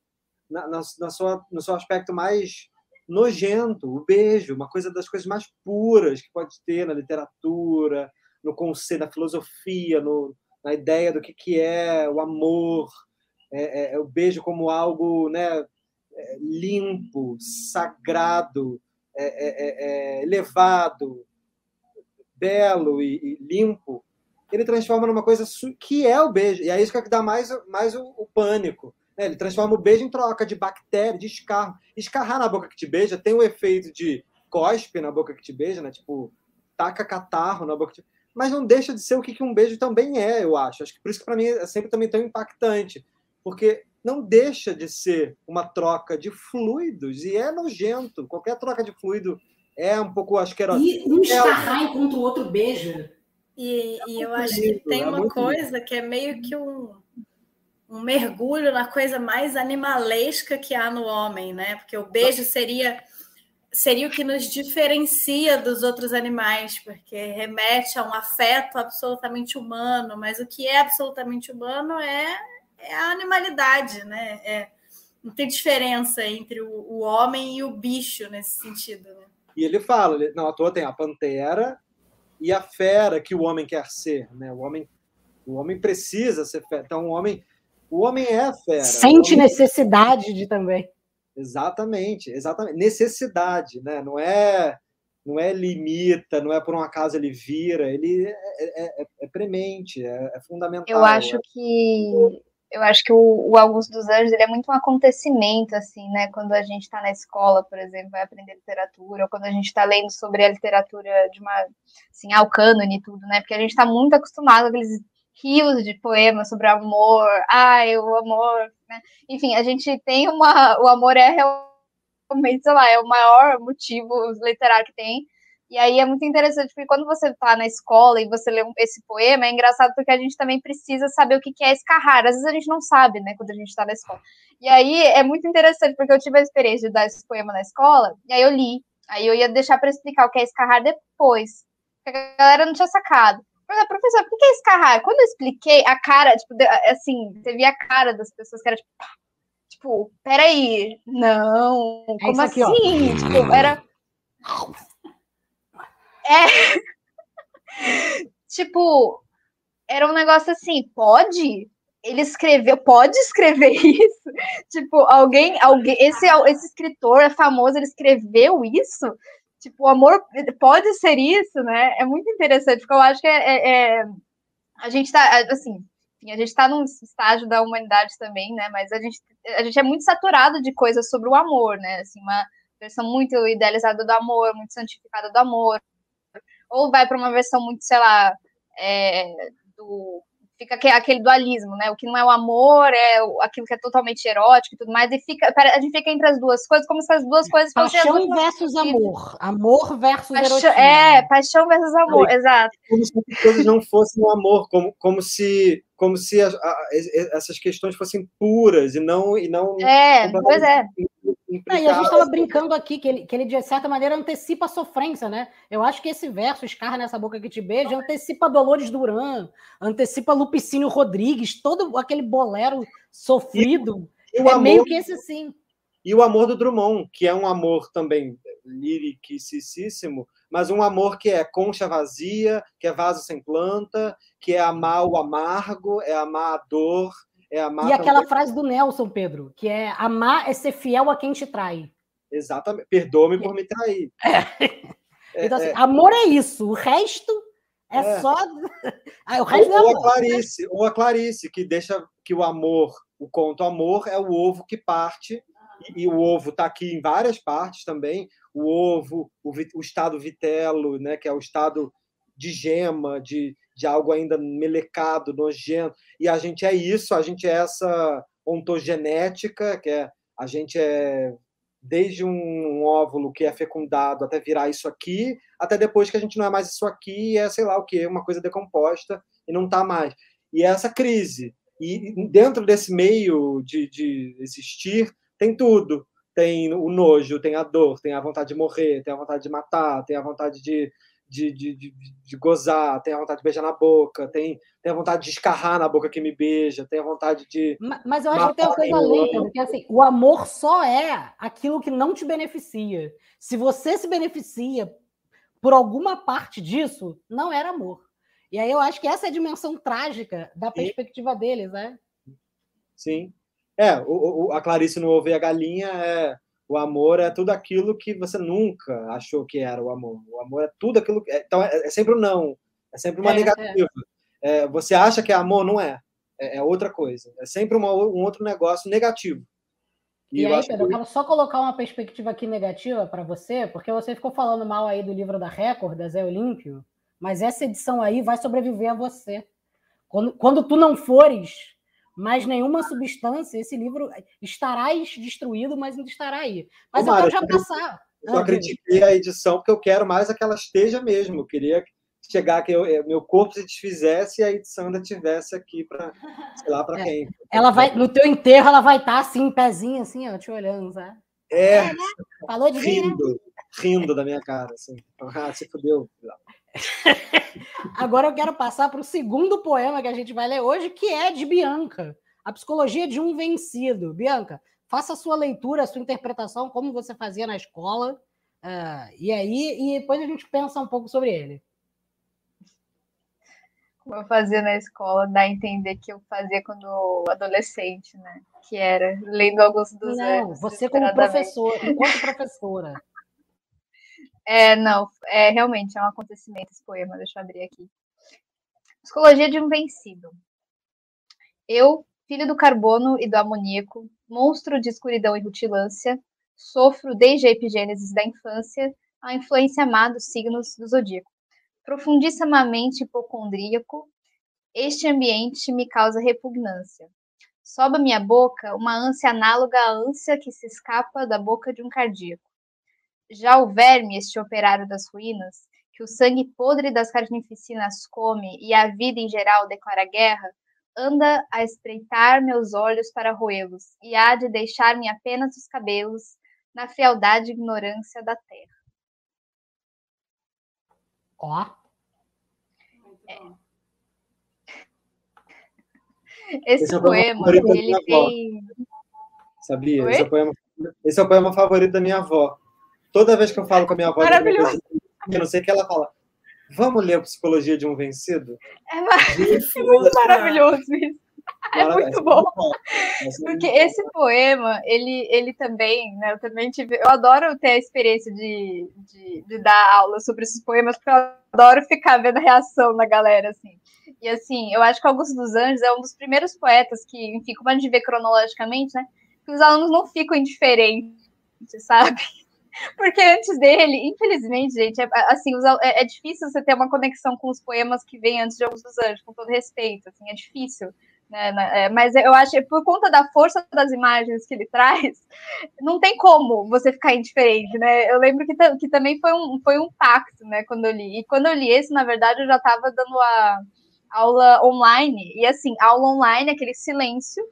na, na, na sua, no seu aspecto mais nojento, o beijo, uma coisa das coisas mais puras que pode ter na literatura, no conceito, na filosofia, no, na ideia do que, que é o amor, é, é, é o beijo como algo né, limpo, sagrado, é, é, é, elevado, belo e, e, limpo, ele transforma numa coisa que é o beijo. E é isso que dá mais, mais o, o pânico. Né? Ele transforma o beijo em troca de bactéria, de escarro. Escarrar na boca que te beija tem o efeito de cospe na boca que te beija, né? Tipo, taca catarro na boca que te... Mas não deixa de ser o que um beijo também é, eu acho. Acho que por isso que para mim é sempre também tão impactante. Porque não deixa de ser uma troca de fluidos e é nojento. Qualquer troca de fluido é um pouco asquerosa. E um é... enquanto o outro beija. E, e eu acho que tem é uma coisa que é meio que um, um mergulho na coisa mais animalesca que há no homem, né? Porque o beijo seria seria o que nos diferencia dos outros animais, porque remete a um afeto absolutamente humano, mas o que é absolutamente humano é é a animalidade, né? É, não tem diferença entre o, o, homem e o bicho nesse sentido. Né? E ele fala, ele, não, à toa tem a pantera e a fera que o homem quer ser, né? O homem, o homem precisa ser fera. Então o homem O homem é fera. Sente homem... necessidade de também. Exatamente, exatamente. Necessidade, né? Não é não é limita, não é por um acaso ele vira, ele é, é, é, é premente, é, é, fundamental. Eu acho que eu acho que o, o, Augusto dos Anjos ele é muito um acontecimento, assim, né? Quando a gente está na escola, por exemplo, vai aprender literatura, ou quando a gente está lendo sobre a literatura de uma, assim, ao cânone e tudo, né? Porque a gente está muito acostumado com aqueles rios de poemas sobre amor, ai, o amor, né? Enfim, a gente tem uma, o amor é realmente, sei lá, é o maior motivo literário que tem, e aí é muito interessante, porque quando você está na escola e você lê esse poema, é engraçado porque a gente também precisa saber o que é escarrar. Às vezes a gente não sabe, né, quando a gente está na escola. E aí é muito interessante, porque eu tive a experiência de dar esse poema na escola, e aí eu li. Aí eu ia deixar para explicar o que é escarrar depois. Porque a galera não tinha sacado. Mas, professor, por que é escarrar? Quando eu expliquei, a cara, tipo, assim, você via a cara das pessoas que era tipo, tipo, peraí, não, é como aqui, assim? Tipo, era. É. [laughs] tipo, era um negócio assim, pode? Ele escreveu, pode escrever [laughs] isso? tipo, alguém, alguém, esse, esse escritor é famoso, ele escreveu isso? Tipo, o amor pode ser isso, né? É muito interessante, porque eu acho que é, é, é a gente tá, assim, a gente está num estágio da humanidade também, né? Mas a gente, a gente é muito saturado de coisas sobre o amor, né? Assim, uma versão muito idealizada do amor, muito santificada do amor, ou vai para uma versão muito, sei lá, é, do fica aquele dualismo, né? O que não é o amor é aquilo que é totalmente erótico e tudo mais, e fica, a gente fica entre as duas coisas, como se as duas coisas fossem. Paixão versus amor. Amor versus paixão, erotismo. É, paixão versus amor, Aí, exato. Como se as coisas não fossem o amor, como, como se, como se a, a, essas questões fossem puras e não. E não é, pois é. Ah, e a gente estava brincando aqui que ele, que ele, de certa maneira, antecipa a sofrência, né? Eu acho que esse verso, Escarra nessa boca que te beija, antecipa Dolores Duran, antecipa Lupicínio Rodrigues, todo aquele bolero sofrido. E, e é amor, meio que esse sim. E o amor do Drummond, que é um amor também liricicíssimo, mas um amor que é concha vazia, que é vaso sem planta, que é amar o amargo, é amar a dor, é amar e aquela também... frase do Nelson, Pedro, que é amar é ser fiel a quem te trai. Exatamente. Perdoa-me por me trair. [laughs] É. Então, assim, é. amor é isso. O resto é, é. só. [laughs] Ah, o resto ou, é amor. Ou a Clarice, ou a Clarice, que deixa que o amor, o conto amor, é o ovo que parte, e, e o ovo está aqui em várias partes também. O ovo, o, o estado vitelo, né, que é o estado de gema, de, de algo ainda melecado, nojento. E a gente é isso, a gente é essa ontogenética, que é a gente é desde um óvulo que é fecundado até virar isso aqui, até depois que a gente não é mais isso aqui, é sei lá o que, uma coisa decomposta e não está mais. E é essa crise. E dentro desse meio de, de existir, tem tudo. Tem o nojo, tem a dor, tem a vontade de morrer, tem a vontade de matar, tem a vontade de, de, de, de, de, gozar, tem a vontade de beijar na boca, tem, tem a vontade de escarrar na boca que me beija, tem a vontade de. Mas, mas eu acho que tem uma coisa além, porque assim, o amor só é aquilo que não te beneficia. Se você se beneficia por alguma parte disso, não era amor. E aí eu acho que essa é a dimensão trágica da perspectiva Sim. deles, né? Sim. É, o, o, a Clarice no Ovo e a Galinha é o amor é tudo aquilo que você nunca achou que era o amor. O amor é tudo aquilo. É, então, é, é sempre o um não. É sempre uma é, negativa. É. é. você acha que é amor, não é. É, é outra coisa. É sempre uma, um outro negócio negativo. E, e aí, Pedro, que... eu quero só colocar uma perspectiva aqui negativa para você, porque você ficou falando mal aí do livro da Record, da Zé Olímpio, mas essa edição aí vai sobreviver a você. Quando, quando tu não fores mais nenhuma substância, esse livro estarás destruído, mas ainda estará aí. Mas Ô, eu quero já passar. Eu só critiquei a edição porque eu quero mais é que ela esteja mesmo. Eu queria chegar que eu, eh, meu corpo se desfizesse e a edição ainda tivesse aqui para sei lá para é. quem. Ela vai no teu enterro ela vai estar tá assim, pezinho assim, ó, te olhando, sabe? É. é né? Falou de rindo, mim, né? rindo da minha cara, assim. Ah, se fudeu. [laughs] Agora eu quero passar para o segundo poema que a gente vai ler hoje, que é de Bianca. A psicologia de um vencido. Bianca, faça a sua leitura, a sua interpretação, como você fazia na escola. Uh, e aí, e depois a gente pensa um pouco sobre ele. como eu fazia na escola, dá a entender que eu fazia quando adolescente, né? Que era lendo alguns dos Não, você como professora, enquanto professora. É, não, é realmente é um acontecimento esse poema, deixa eu abrir aqui. Psicologia de um vencido. Eu, filho do carbono e do amoníaco, monstro de escuridão e rutilância, sofro desde a epigênese da infância a influência má dos signos do zodíaco. Profundissimamente hipocondríaco, este ambiente me causa repugnância. Sobe a minha boca uma ânsia análoga à ânsia que se escapa da boca de um cardíaco. Já o verme, este operário das ruínas, que o sangue podre das carnificinas come e a vida em geral declara guerra, anda a espreitar meus olhos para roê-los e há de deixar-me apenas os cabelos na frialdade e ignorância da terra. Ó. É. [laughs] Esse, Esse é poema, ele tem. Sabia? Esse é, poema... Esse é, o poema favorito da minha avó. Toda vez que eu falo com a minha avó, eu não sei o que ela fala. Vamos ler a Psicologia de um Vencido? É, [laughs] [laughs] muito maravilhoso isso. É muito bom. Porque esse poema, ele, ele também, né? Eu também tive. Eu adoro ter a experiência de, de, de, dar aula sobre esses poemas, porque eu adoro ficar vendo a reação da galera, assim. E assim, eu acho que Augusto dos Anjos é um dos primeiros poetas que, enfim, como a gente vê cronologicamente, né? Que os alunos não ficam indiferentes, sabe? [laughs] Porque antes dele, infelizmente, gente, é, assim, é, é, difícil você ter uma conexão com os poemas que vêm antes de Augusto dos Anjos, com todo respeito, assim, é difícil. Né, né? É, mas eu acho que por conta da força das imagens que ele [laughs] traz, não tem como você ficar indiferente, né? Eu lembro que, que também foi um, foi um pacto, né, quando eu li. E quando eu li esse, na verdade, eu já estava dando a aula online, e assim, aula online, aquele silêncio,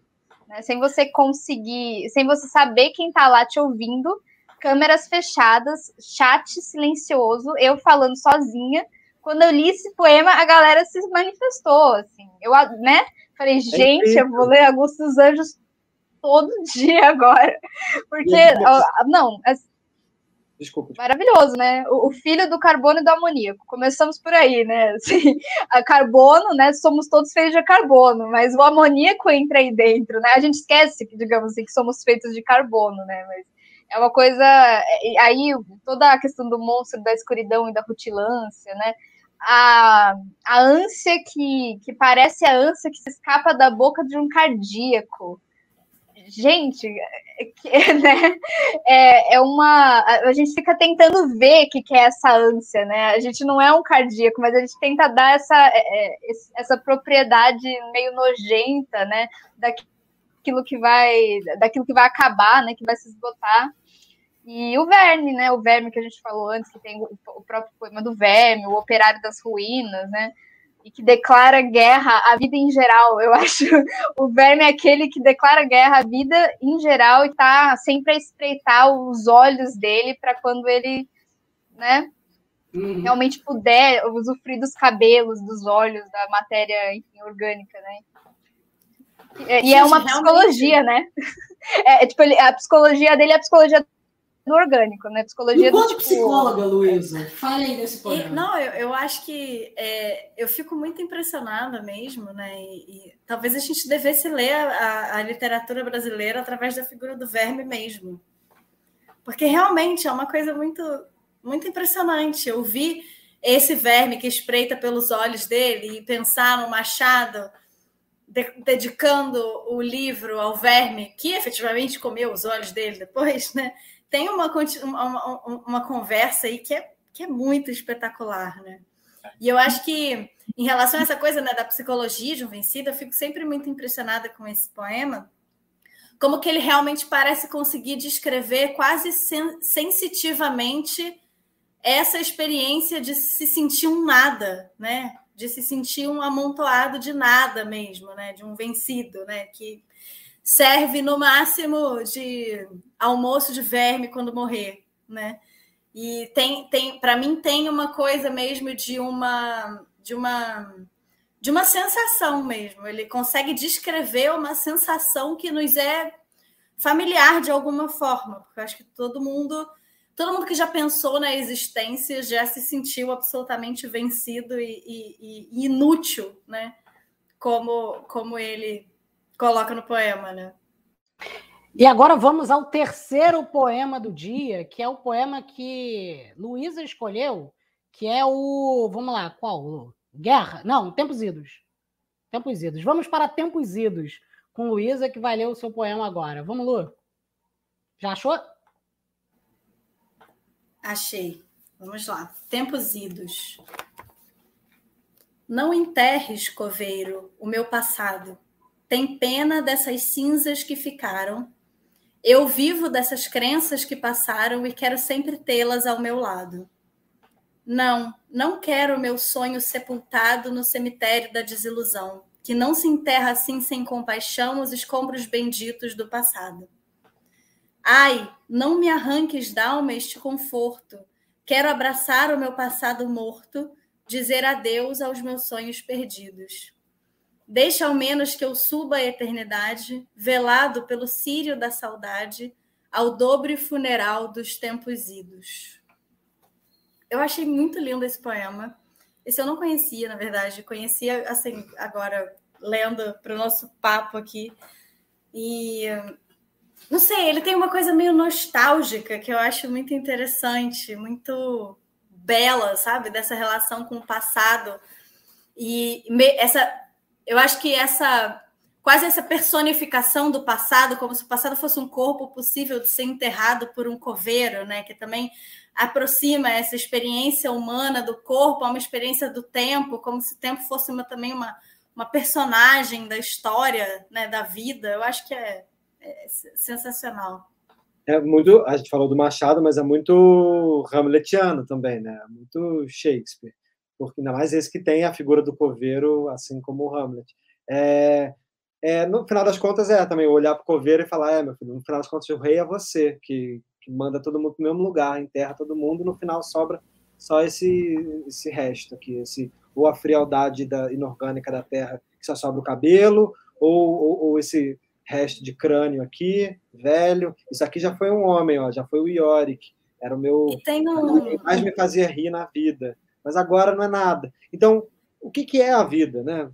né, sem você conseguir, sem você saber quem está lá te ouvindo, câmeras fechadas, chat silencioso, eu falando sozinha. Quando eu li esse poema, a galera se manifestou, assim. Eu, né? Falei, é gente, eu vou ler Augusto dos Anjos todo [laughs] dia agora. Porque, não, Desculpa. Maravilhoso, né? O, filho do carbono e do amoníaco. Começamos por aí, né? [laughs] Assim, a carbono, né? Somos todos feitos de carbono, mas o amoníaco entra aí dentro, né? A gente esquece que, digamos assim, que somos feitos de carbono, né? Mas é uma coisa. Aí toda a questão do monstro, da escuridão e da rutilância, né? A, a ânsia que, que parece a ânsia que se escapa da boca de um cardíaco. Gente, é, [laughs] né? É, é uma. A gente fica tentando ver o que, que é essa ânsia, né? A gente não é um cardíaco, mas a gente tenta dar essa, é, é essa propriedade meio nojenta, né? Daquilo que vai, daquilo que vai acabar, né? Que vai se esgotar. E o verme, né? O verme que a gente falou antes, que tem o próprio poema do verme, o operário das ruínas, né? E que declara guerra à vida em geral. Eu [laughs] acho o verme é aquele que declara guerra à vida em geral e tá sempre a espreitar os olhos dele para quando ele, né? Uhum. Realmente puder usufruir dos cabelos, dos olhos, da matéria enfim, orgânica, né? E, é uma psicologia, né? É, é, tipo, a psicologia dele é a psicologia do orgânico, né? Psicologia Enquanto do tipo... psicóloga, Luísa, fale aí desse poema. E, não, eu, eu acho que é, eu fico muito impressionada mesmo, né? E, e talvez a gente devesse ler a, a, literatura brasileira através da figura do verme mesmo. Porque realmente é uma coisa muito, muito impressionante. Eu vi esse verme que espreita pelos olhos dele e pensar no Machado de, dedicando o livro ao verme que efetivamente comeu os olhos dele depois, né? tem uma, uma, uma conversa aí que é, que é muito espetacular, né? E eu acho que, em relação a essa coisa né, da psicologia de um vencido, eu fico sempre muito impressionada com esse poema, como que ele realmente parece conseguir descrever quase sen sensitivamente essa experiência de se sentir um nada, né? De se sentir um amontoado de nada mesmo, né? De um vencido, né? Que serve no máximo de almoço de verme quando morrer, né? E tem, tem para mim tem uma coisa mesmo de uma de uma de uma sensação mesmo. Ele consegue descrever uma sensação que nos é familiar de alguma forma, porque eu acho que todo mundo todo mundo que já pensou na existência já se sentiu absolutamente vencido e, e, e inútil, né? Como, como ele coloca no poema, né? E agora vamos ao terceiro poema do dia, que é o poema que Luísa escolheu, que é o. Vamos lá, qual? Guerra? Não, Tempos Idos. Tempos Idos. Vamos para Tempos Idos com Luísa, que vai ler o seu poema agora. Vamos, Lu? Já achou? Achei. Vamos lá. Tempos idos. Não enterres, coveiro, o meu passado. Tem pena dessas cinzas que ficaram. Eu vivo dessas crenças que passaram e quero sempre tê-las ao meu lado. Não, não quero meu sonho sepultado no cemitério da desilusão, que não se enterra assim sem compaixão os escombros benditos do passado. Ai, não me arranques d'alma este conforto. Quero abraçar o meu passado morto, dizer adeus aos meus sonhos perdidos. Deixa ao menos que eu suba a eternidade, velado pelo círio da saudade, ao dobre funeral dos tempos idos. Eu achei muito lindo esse poema. Esse eu não conhecia, na verdade. Conhecia, assim, agora, lendo para o nosso papo aqui. E não sei, ele tem uma coisa meio nostálgica que eu acho muito interessante, muito bela, sabe? Dessa relação com o passado. E essa, eu acho que essa quase essa personificação do passado, como se o passado fosse um corpo possível de ser enterrado por um coveiro, né? Que também aproxima essa experiência humana do corpo a uma experiência do tempo, como se o tempo fosse uma, também uma, uma personagem da história, né? Da vida. Eu acho que é é sensacional. É muito, a gente falou do Machado, mas é muito Hamletiano também, né? Muito Shakespeare, porque ainda mais esse que tem a figura do coveiro, assim como o Hamlet. É, é, no final das contas, é também olhar para o coveiro e falar: é, meu filho, no final das contas, o rei é você, que, que manda todo mundo no mesmo lugar, enterra todo mundo, no final sobra só esse, esse resto aqui, esse, ou a frialdade da, inorgânica da terra, que só sobra o cabelo, ou, ou, ou esse resto de crânio aqui, velho. Isso aqui já foi um homem, ó, já foi o Yorick. Era o meu. Tem um... que mais me fazia rir na vida. Mas agora não é nada. Então, o que, que é a vida, né?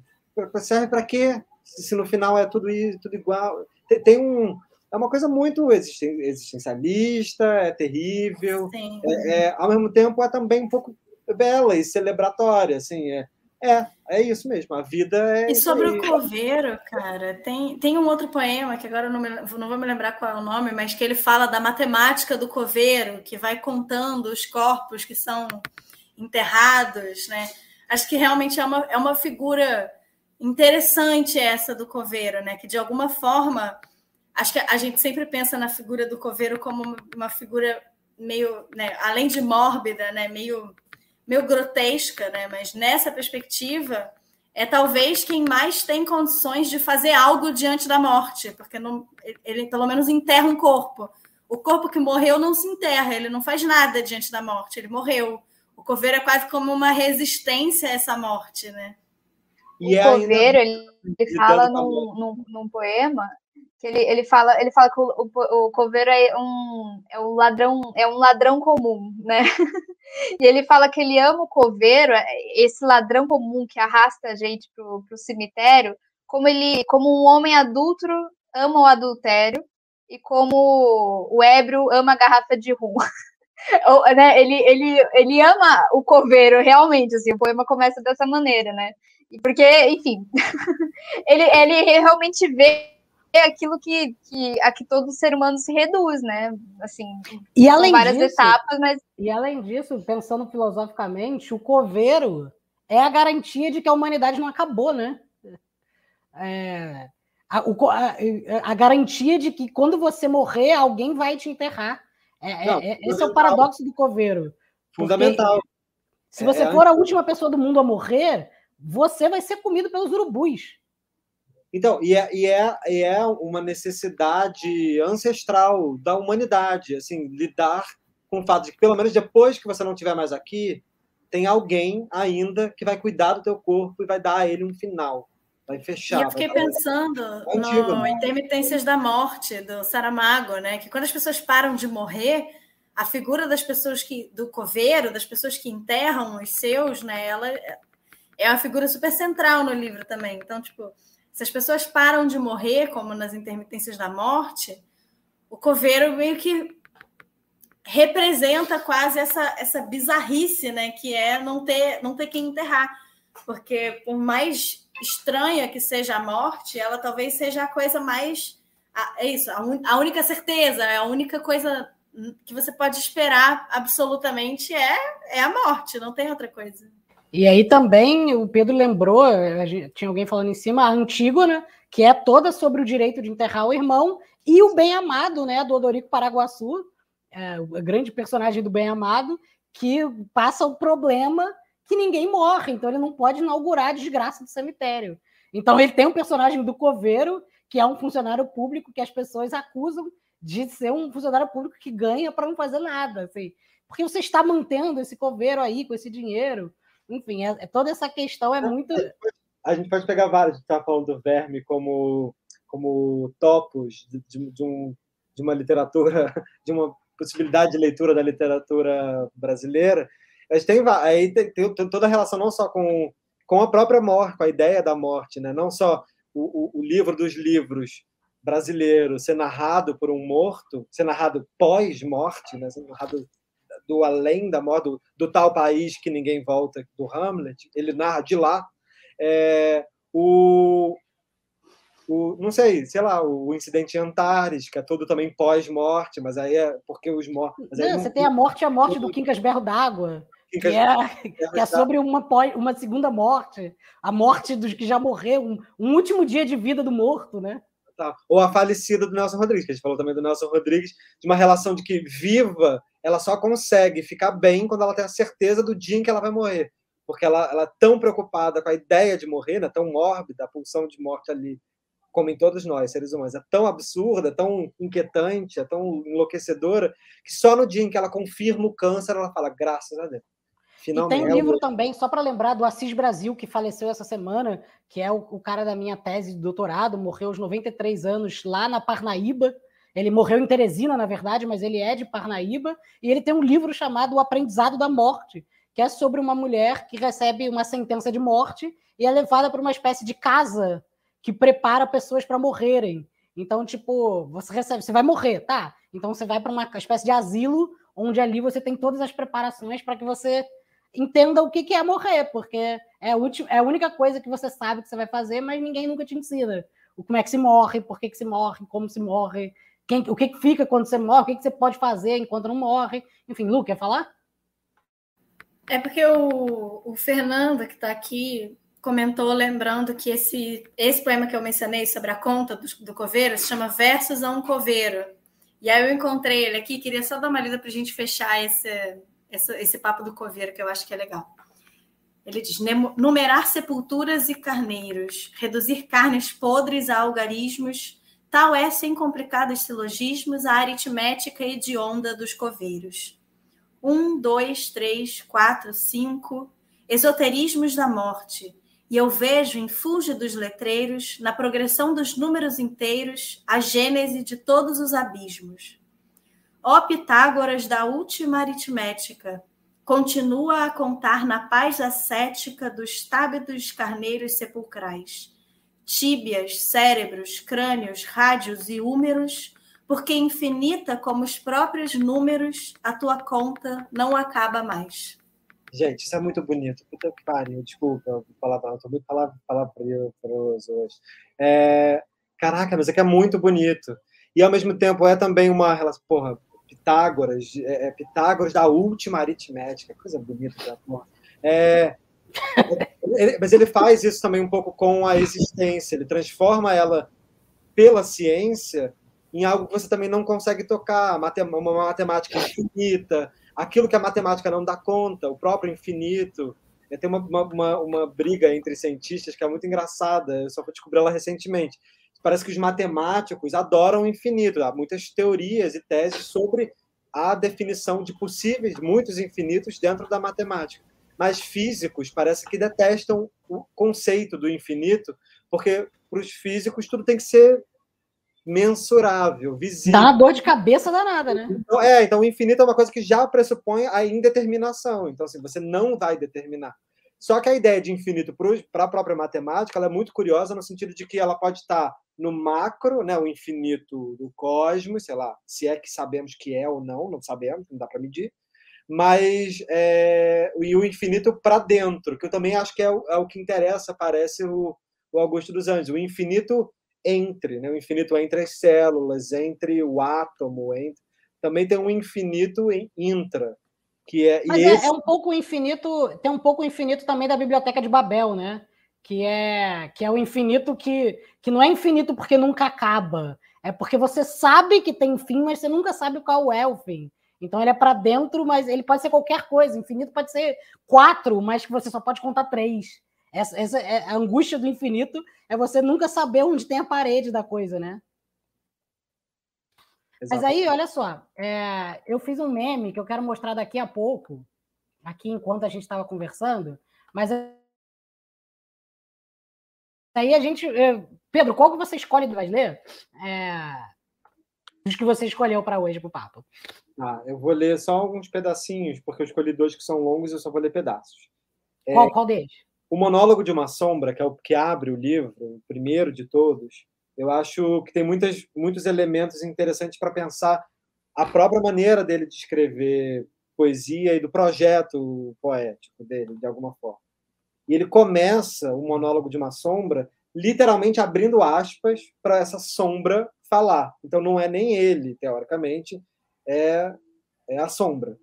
Serve para quê? Se no final é tudo isso, tudo igual. Tem, tem um. É uma coisa muito existencialista, é terrível. É, é, ao mesmo tempo, é também um pouco bela e celebratória. Assim, é, é, é isso mesmo. A vida é. E sobre o coveiro, cara, tem, tem um outro poema que agora eu não, me, não vou me lembrar qual é o nome, mas que ele fala da matemática do coveiro, que vai contando os corpos que são enterrados, né? Acho que realmente é uma, é uma figura interessante essa do coveiro, né? Que de alguma forma, acho que a gente sempre pensa na figura do coveiro como uma figura meio, né, além de mórbida, né, meio meio grotesca, né? Mas nessa perspectiva, é talvez quem mais tem condições de fazer algo diante da morte, porque não, ele pelo menos enterra um corpo. O corpo que morreu não se enterra, ele não faz nada diante da morte, ele morreu. O coveiro é quase como uma resistência a essa morte, né? O e coveiro, ainda... ele, fala num, num, num poema ele, ele fala ele fala que o, o, o coveiro é um, é um ladrão é um ladrão comum, né? [laughs] E ele fala que ele ama o coveiro, é, esse ladrão comum que arrasta a gente pro, pro cemitério, como ele, como um homem adulto ama o adultério e como o ébrio ama a garrafa de rum. [laughs] né, ele, ele, ele ama o coveiro, realmente, assim, o poema começa dessa maneira, né? Porque, enfim, [laughs] ele, ele realmente vê aquilo que, que a que todo ser humano se reduz, né? Assim, e além várias disso, etapas, mas e além disso, pensando filosoficamente, o coveiro é a garantia de que a humanidade não acabou, né? É, a, o, a, a, garantia de que quando você morrer, alguém vai te enterrar. É, é não, é, esse é o paradoxo do coveiro. Fundamental. Se você é, for a última pessoa do mundo a morrer, você vai ser comido pelos urubus. Então, e é, e é, e é uma necessidade ancestral da humanidade, assim, lidar com o fato de que, pelo menos depois que você não estiver mais aqui, tem alguém ainda que vai cuidar do teu corpo e vai dar a ele um final. Vai fechar. E eu fiquei pensando antigo, no né? Intermitências da Morte, do Saramago, né? Que quando as pessoas param de morrer, a figura das pessoas que do coveiro, das pessoas que enterram os seus, né? Ela é uma figura super central no livro também. Então, tipo, se as pessoas param de morrer, como nas intermitências da morte, o coveiro meio que representa quase essa, essa bizarrice, né? Que é não ter, não ter quem enterrar. Porque por mais estranha que seja a morte, ela talvez seja a coisa mais. é isso, a, un, a única certeza, é a única coisa que você pode esperar absolutamente é, é a morte, não tem outra coisa. E aí também o Pedro lembrou, tinha alguém falando em cima, a Antígona, que é toda sobre o direito de enterrar o irmão, e o bem amado, né, do Odorico Paraguaçu, é, o grande personagem do bem amado, que passa o problema que ninguém morre, então ele não pode inaugurar a desgraça do cemitério. Então ele tem um personagem do coveiro, que é um funcionário público que as pessoas acusam de ser um funcionário público que ganha para não fazer nada, assim. Porque você está mantendo esse coveiro aí com esse dinheiro. Enfim, é, é toda essa questão é muito. A gente pode pegar vários, a gente está falando do verme como, como topos de, de, de, um, de uma literatura, [laughs] de uma possibilidade de leitura da literatura brasileira. A gente tem, aí tem, tem, tem toda a relação não só com, com a própria morte, com a ideia da morte, né? não só o, o, o livro dos livros brasileiro ser narrado por um morto, ser narrado pós-morte, né? ser narrado do além da morte, do, do, tal país que ninguém volta, do Hamlet, ele narra de lá. É, o, o, não sei, sei lá, o incidente em Antares, que é todo também pós-morte, mas aí é porque os mortos. Não, não, você tem a morte a morte do Quincas Berro d'Água. Que é, [laughs] que é sobre uma, uma segunda morte, a morte dos que já morreu, um, um último dia de vida do morto, né? Ou a falecida do Nelson Rodrigues, que a gente falou também do Nelson Rodrigues, de uma relação de que viva, ela só consegue ficar bem quando ela tem a certeza do dia em que ela vai morrer. Porque ela, ela é tão preocupada com a ideia de morrer, né, tão mórbida, a pulsão de morte ali, como em todos nós, seres humanos, é tão absurda, tão inquietante, é tão enlouquecedora, que só no dia em que ela confirma o câncer, ela fala, graças a Deus. Finalmente. E tem um livro também, só para lembrar, do Assis Brasil, que faleceu essa semana, que é o, o, cara da minha tese de doutorado, morreu aos 93 anos lá na Parnaíba. Ele morreu em Teresina, na verdade, mas ele é de Parnaíba. E ele tem um livro chamado O Aprendizado da Morte, que é sobre uma mulher que recebe uma sentença de morte e é levada para uma espécie de casa que prepara pessoas para morrerem. Então, tipo, você recebe, você vai morrer, tá? Então você vai para uma espécie de asilo onde ali você tem todas as preparações para que você entenda o que é morrer, porque é a, última, é a única coisa que você sabe que você vai fazer, mas ninguém nunca te ensina. O como é que se morre, por que, que se morre, como se morre, quem, o que, que fica quando você morre, o que, que você pode fazer enquanto não morre. Enfim, Lu, quer falar? É porque o, o Fernando, que está aqui, comentou lembrando que esse, esse poema que eu mencionei sobre a conta do, do coveiro se chama Versos a um Coveiro. E aí eu encontrei ele aqui, queria só dar uma lida para a gente fechar esse, esse, papo do coveiro que eu acho que é legal. Ele diz: numerar sepulturas e carneiros, reduzir carnes podres a algarismos, tal é, sem complicados silogismos, a aritmética hedionda dos coveiros. Um, dois, três, quatro, cinco, esoterismos da morte, e eu vejo em fúlgidos letreiros, na progressão dos números inteiros, a gênese de todos os abismos. Ó Pitágoras da última aritmética, continua a contar na paz ascética dos tábidos carneiros sepulcrais, tíbias, cérebros, crânios, rádios e úmeros, porque infinita como os próprios números, a tua conta não acaba mais. Gente, isso é muito bonito. Puta que pariu, desculpa, palavra, estou muito palavroso hoje. É, caraca, mas é que é muito bonito. E ao mesmo tempo é também uma relação. Porra, Pitágoras, é, é, Pitágoras da última aritmética, coisa bonita da porra. É, ele, mas ele faz isso também um pouco com a existência, ele transforma ela pela ciência em algo que você também não consegue tocar, uma matemática infinita, aquilo que a matemática não dá conta, o próprio infinito. Tem uma, uma, uma briga entre cientistas que é muito engraçada, eu só descobri ela recentemente parece que os matemáticos adoram o infinito. Há muitas teorias e teses sobre a definição de possíveis muitos infinitos dentro da matemática. Mas físicos parece que detestam o conceito do infinito, porque para os físicos tudo tem que ser mensurável, visível. Dá uma dor de cabeça danada, né? Então, é, então o infinito é uma coisa que já pressupõe a indeterminação. Então, assim, você não vai determinar. Só que a ideia de infinito para a própria matemática é muito curiosa no sentido de que ela pode estar no macro, né, o infinito do cosmos, sei lá, se é que sabemos que é ou não, não sabemos, não dá para medir, mas é, e o infinito para dentro, que eu também acho que é o, é o que interessa, parece o, o Augusto dos Anjos, o infinito entre, né, o infinito entre as células, entre o átomo, entre, também tem um infinito em intra, que é, Mas é, esse... é, um pouco infinito, tem um pouco infinito também da biblioteca de Babel, né? Que é que é o infinito que, que não é infinito porque nunca acaba, é porque você sabe que tem fim, mas você nunca sabe qual é o fim. Então ele é para dentro, mas ele pode ser qualquer coisa. Infinito pode ser quatro, mas que você só pode contar três. Essa, essa é a angústia do infinito é você nunca saber onde tem a parede da coisa, né? Mas aí, olha só, é, eu fiz um meme que eu quero mostrar daqui a pouco, aqui enquanto a gente estava conversando, mas aí a gente. É, Pedro, qual que você escolhe do ler? É, os que você escolheu para hoje, para o papo. Ah, eu vou ler só alguns pedacinhos, porque eu escolhi dois que são longos e eu só vou ler pedaços. Qual, é, qual deles? O Monólogo de uma Sombra, que é o que abre o livro, o primeiro de todos, eu acho que tem muitas, muitos elementos interessantes para pensar a própria maneira dele de escrever poesia e do projeto poético dele, de alguma forma. E ele começa o monólogo de uma sombra literalmente abrindo aspas para essa sombra falar. Então não é nem ele, teoricamente, é, é a sombra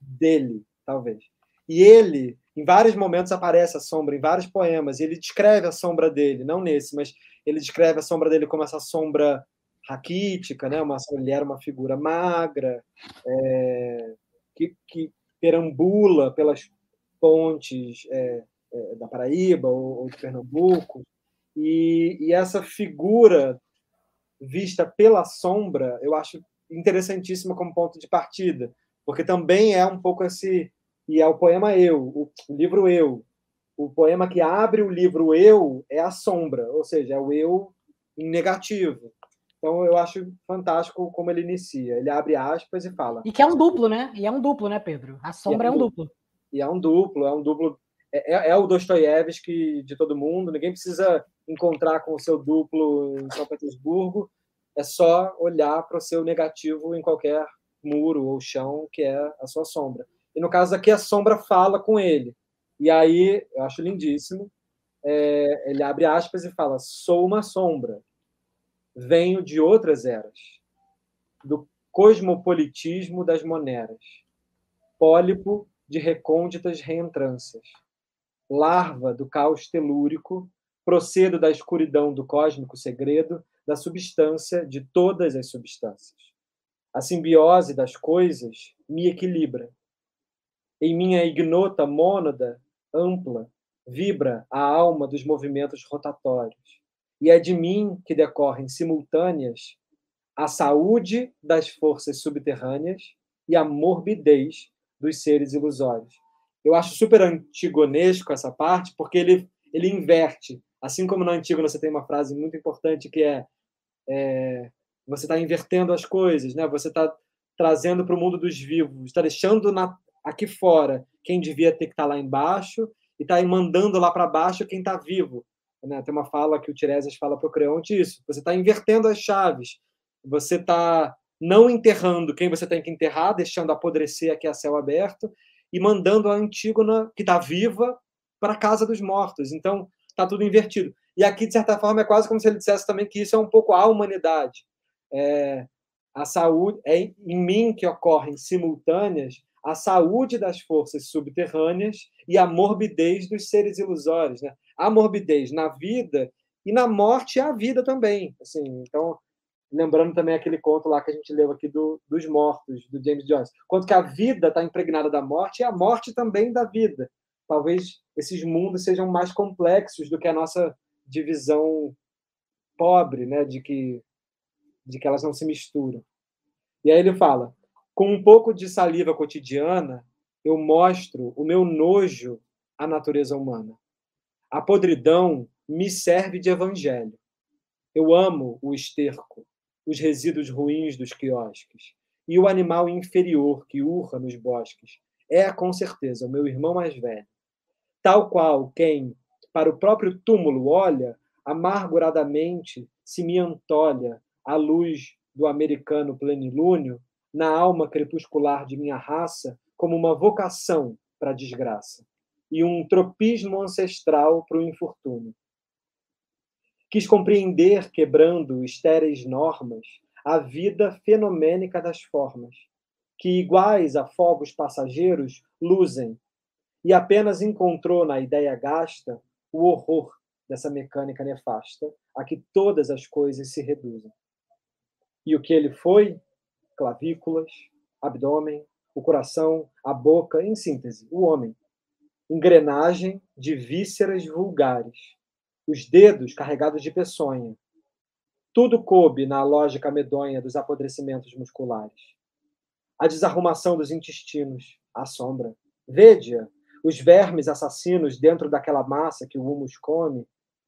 dele, talvez. E ele, em vários momentos aparece a sombra, em vários poemas, e ele descreve a sombra dele, não nesse, mas ele descreve a sombra dele como essa sombra raquítica, né? uma, ele era uma figura magra, é, que, que, perambula pelas pontes é, é, da Paraíba ou, ou, de Pernambuco, e, e essa figura vista pela sombra, eu acho interessantíssima como ponto de partida, porque também é um pouco esse e é o poema Eu, o livro Eu, o poema que abre o livro Eu é a sombra, ou seja, é o eu em negativo. Então eu acho fantástico como ele inicia. Ele abre aspas e fala. E que é um duplo, né? E é um duplo, né, Pedro? A sombra é, um é, um duplo. duplo. E é um duplo, é um duplo. É, é, é o Dostoiévski de todo mundo. Ninguém precisa encontrar com o seu duplo em São Petersburgo. É só olhar para o seu negativo em qualquer muro ou chão que é a sua sombra. E no caso aqui, a sombra fala com ele. E aí, eu acho lindíssimo, é, ele abre aspas e fala: Sou uma sombra, venho de outras eras, do cosmopolitismo das moneras, pólipo de recônditas reentrâncias, larva do caos telúrico, procedo da escuridão do cósmico segredo, da substância de todas as substâncias. A simbiose das coisas me equilibra. Em minha ignota mônada ampla, vibra a alma dos movimentos rotatórios. E é de mim que decorrem simultâneas a saúde das forças subterrâneas e a morbidez dos seres ilusórios. Eu acho super antigonesco essa parte, porque ele, ele inverte. Assim como no Antígona você tem uma frase muito importante que é, é você está invertendo as coisas, né? você está trazendo para o mundo dos vivos, está deixando na, aqui fora quem devia ter que estar tá lá embaixo e está mandando lá para baixo quem está vivo. Né? Tem uma fala que o Tiresias fala para o Creonte isso. Você está invertendo as chaves. Você está não enterrando quem você tem que enterrar, deixando apodrecer aqui a céu aberto, e mandando a Antígona, que está viva, para a casa dos mortos. Então, está tudo invertido. E aqui, de certa forma, é quase como se ele dissesse também que isso é um pouco a humanidade. É, a saúde é em mim que ocorrem simultâneas a saúde das forças subterrâneas e a morbidez dos seres ilusórios. Né? A morbidez na vida e na morte é a vida também. Assim, então, lembrando também aquele conto lá que a gente leu aqui do, dos mortos, do James Joyce. Quanto que a vida está impregnada da morte e a morte também da vida. Talvez esses mundos sejam mais complexos do que a nossa divisão pobre, né, de que de que elas não se misturam. E aí ele fala: com um pouco de saliva cotidiana, eu mostro o meu nojo à natureza humana. A podridão me serve de evangelho. Eu amo o esterco, os resíduos ruins dos quiosques e o animal inferior que urra nos bosques. É, com certeza, o meu irmão mais velho. Tal qual quem, para o próprio túmulo, olha, amarguradamente se me antolha a luz do americano plenilúnio na alma crepuscular de minha raça como uma vocação para a desgraça e um tropismo ancestral para o infortúnio. Quis compreender, quebrando estéreis normas, a vida fenomênica das formas, que, iguais a fogos passageiros, luzem, e apenas encontrou na ideia gasta o horror dessa mecânica nefasta, a que todas as coisas se reduzem. E o que ele foi? Clavículas, abdômen, o coração, a boca, em síntese, o homem. Engrenagem de vísceras vulgares, os dedos carregados de peçonha. Tudo coube na lógica medonha dos apodrecimentos musculares. A desarrumação dos intestinos, a sombra. Vede-a, os vermes assassinos dentro daquela massa que o humus come,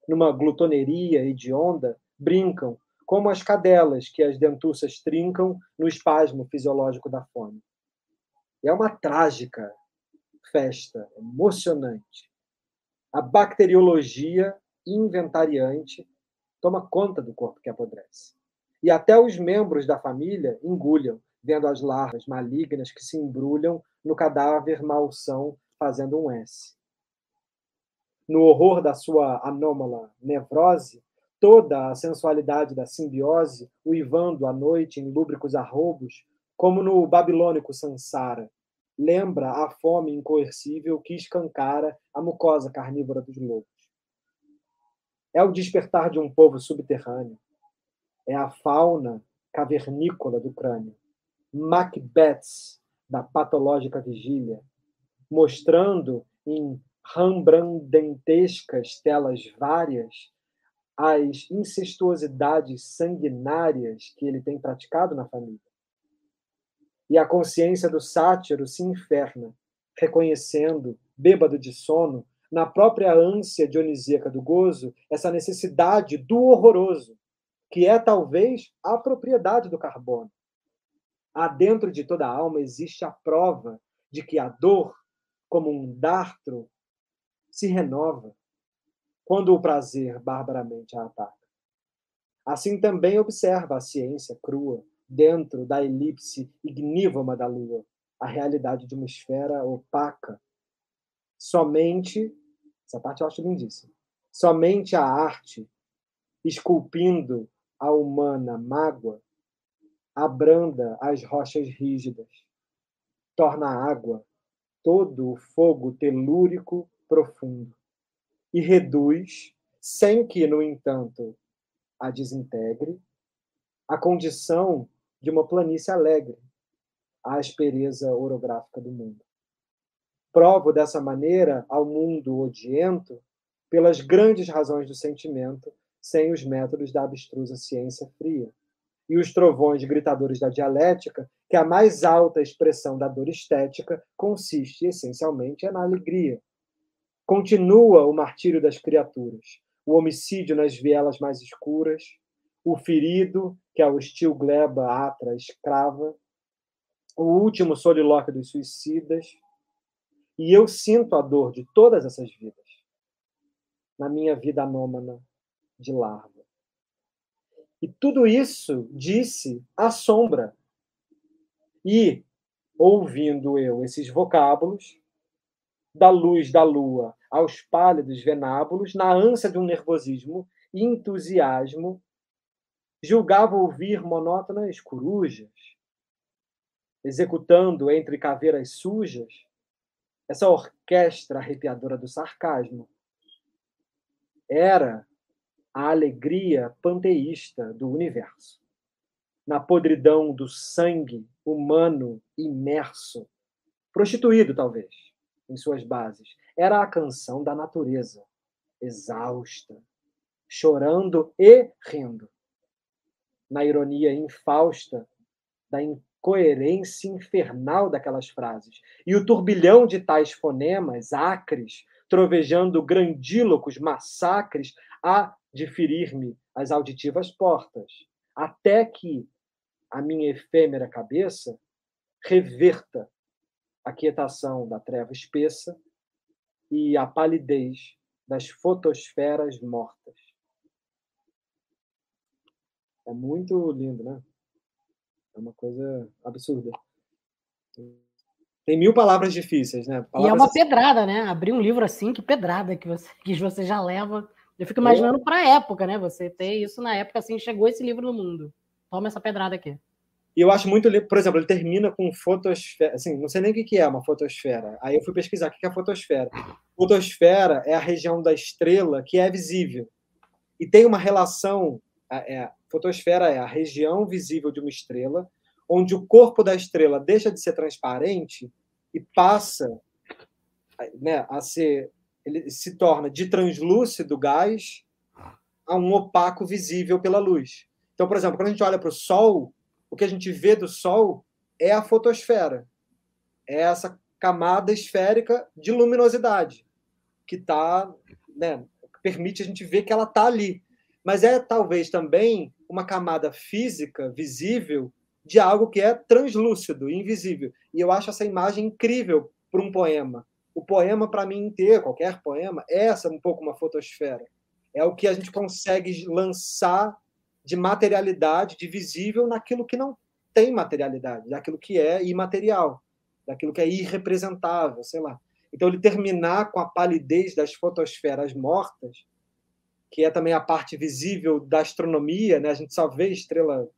numa glutoneria hedionda, brincam como as cadelas que as dentuças trincam no espasmo fisiológico da fome. É uma trágica festa, emocionante. A bacteriologia inventariante toma conta do corpo que apodrece. E até os membros da família engulham, vendo as larvas malignas que se embrulham no cadáver malsão fazendo um S. No horror da sua anômala nevrose, toda a sensualidade da simbiose, uivando à noite em lúbricos arrobos, como no babilônico Sansara, lembra a fome incoercível que escancara a mucosa carnívora dos lobos. É o despertar de um povo subterrâneo. É a fauna cavernícola do crânio. Macbeths da patológica vigília, mostrando em rembrandtescas telas várias as incestuosidades sanguinárias que ele tem praticado na família. E a consciência do sátiro se inferna, reconhecendo, bêbado de sono, na própria ânsia dionisíaca do gozo, essa necessidade do horroroso, que é talvez a propriedade do carbono. Há dentro de toda a alma existe a prova de que a dor, como um dartro, se renova quando o prazer barbaramente a ataca. Assim também observa a ciência crua, dentro da elipse ignívoma da lua, a realidade de uma esfera opaca. Somente, essa parte eu acho lindíssima, somente a arte, esculpindo a humana mágoa, abranda as rochas rígidas, torna a água todo o fogo telúrico profundo e reduz, sem que, no entanto, a desintegre, a condição de uma planície alegre, a aspereza orográfica do mundo. Provo dessa maneira ao mundo odiento pelas grandes razões do sentimento, sem os métodos da abstrusa ciência fria, e os trovões gritadores da dialética, que a mais alta expressão da dor estética consiste essencialmente na alegria, Continua o martírio das criaturas, o homicídio nas vielas mais escuras, o ferido, que é o hostil gleba atra escrava, o último solilóquio dos suicidas. E eu sinto a dor de todas essas vidas na minha vida anômana de larva. E tudo isso disse a sombra. E, ouvindo eu esses vocábulos, da luz da lua aos pálidos venábulos, na ânsia de um nervosismo e entusiasmo, julgava ouvir monótonas corujas, executando entre caveiras sujas essa orquestra arrepiadora do sarcasmo. Era a alegria panteísta do universo. Na podridão do sangue humano imerso, prostituído talvez, em suas bases, era a canção da natureza, exausta, chorando e rindo. Na ironia infausta da incoerência infernal daquelas frases. E o turbilhão de tais fonemas acres, trovejando grandílocos massacres, há de ferir-me as auditivas portas, até que a minha efêmera cabeça reverta a quietação da treva espessa e a palidez das fotosferas mortas. É muito lindo, né? É uma coisa absurda. Tem mil palavras difíceis, né? Palavras e é uma assim. pedrada, né? Abrir um livro assim, que pedrada que você, que você já leva. Eu fico imaginando para a época, né? Você ter isso na época, assim, chegou esse livro no mundo. Toma essa pedrada aqui. E eu acho muito, por exemplo, ele termina com fotosfera, assim, não sei nem o que é uma fotosfera. Aí eu fui pesquisar o que é a fotosfera. Fotosfera é a região da estrela que é visível. E tem uma relação, é, fotosfera é a região visível de uma estrela, onde o corpo da estrela deixa de ser transparente e passa né, a ser, ele se torna de translúcido gás a um opaco visível pela luz. Então, por exemplo, quando a gente olha para o Sol, o que a gente vê do Sol é a fotosfera. É essa camada esférica de luminosidade que tá, né, permite a gente ver que ela está ali. Mas é talvez também uma camada física visível de algo que é translúcido, invisível. E eu acho essa imagem incrível para um poema. O poema, para mim, inteiro, qualquer poema, é essa um pouco uma fotosfera. É o que a gente consegue lançar de materialidade, de visível, naquilo que não tem materialidade, daquilo que é imaterial, daquilo que é irrepresentável, sei lá. Então, ele terminar com a palidez das fotosferas mortas, que é também a parte visível da astronomia, né? A gente só vê estrela,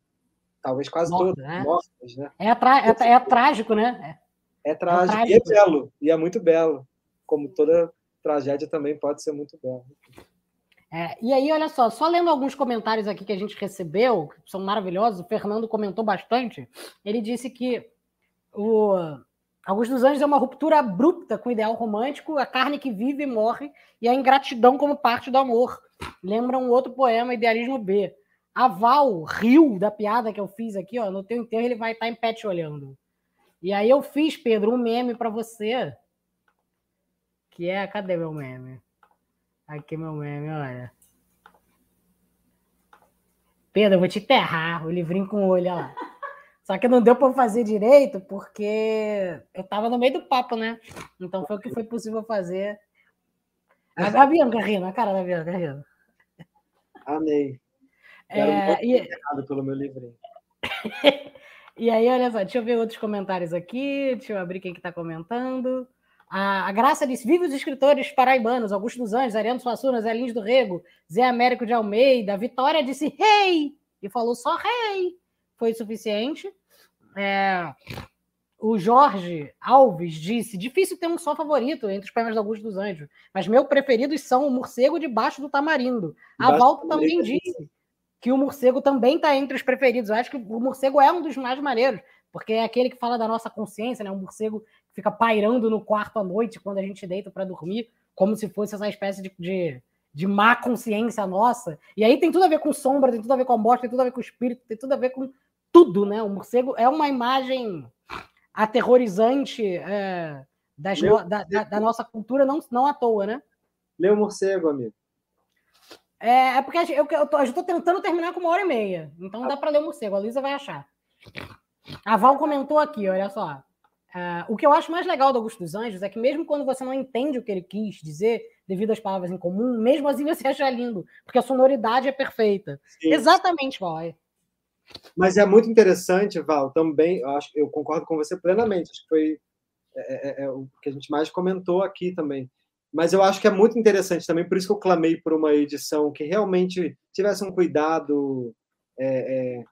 talvez quase Morta, todas né? mortas, né? É, é, é, trágico, né? É, é trágico, é trágico. e é belo, e é muito belo, como toda tragédia também pode ser muito bela. É, e aí, olha só, só lendo alguns comentários aqui que a gente recebeu, que são maravilhosos, o Fernando comentou bastante. Ele disse que o Augusto dos Anjos é uma ruptura abrupta com o ideal romântico, a carne que vive e morre, e a ingratidão como parte do amor. Lembra um outro poema, Idealismo B. A Val riu da piada que eu fiz aqui, ó. No teu enterro ele vai estar em pé te olhando. E aí eu fiz, Pedro, um meme para você. Que é. Cadê meu meme? Aqui meu meme, olha. Pedro, eu vou te enterrar. O livrinho com o olho, olha lá. Só que não deu para fazer direito, porque eu estava no meio do papo, né? Então foi o que foi possível fazer. A, Bianca rindo, a cara da Bianca rindo. Amei. É, e... pelo meu livrinho. [laughs] e aí, olha só, deixa eu ver outros comentários aqui. Deixa eu abrir quem que está comentando. A, a Graça disse: Vive os escritores paraibanos, Augusto dos Anjos, Ariano Suassuna, Zé Lins do Rego, Zé Américo de Almeida. Vitória disse: Rei! Hey! E falou só rei. Foi suficiente. É, o Jorge Alves disse: difícil ter um só favorito entre os poemas do Augusto dos Anjos, mas meus preferidos são o Morcego debaixo do Tamarindo. A Volta também disse que o morcego também está entre os preferidos. Eu acho que o morcego é um dos mais maneiros, porque é aquele que fala da nossa consciência, né? Um morcego fica pairando no quarto à noite quando a gente deita para dormir, como se fosse essa espécie de, de, de, má consciência nossa. E aí tem tudo a ver com sombra, tem tudo a ver com a morte, tem tudo a ver com o espírito, tem tudo a ver com tudo, né? O morcego é uma imagem aterrorizante é, das no, da, da, da, nossa cultura, não, não à toa, né? Lê o morcego, amigo. É, é porque eu, tô tentando terminar com uma hora e meia. Então dá para ler o morcego. A Luísa vai achar. A Val comentou aqui, olha só. Uh, o que eu acho mais legal do Augusto dos Anjos é que mesmo quando você não entende o que ele quis dizer, devido às palavras em comum, mesmo assim você acha lindo, porque a sonoridade é perfeita. Sim. Exatamente, Val. É. Mas é muito interessante, Val, também, eu, acho, eu concordo com você plenamente, acho que foi é, é, é, o que a gente mais comentou aqui também. Mas eu acho que é muito interessante também, por isso que eu clamei por uma edição que realmente tivesse um cuidado é,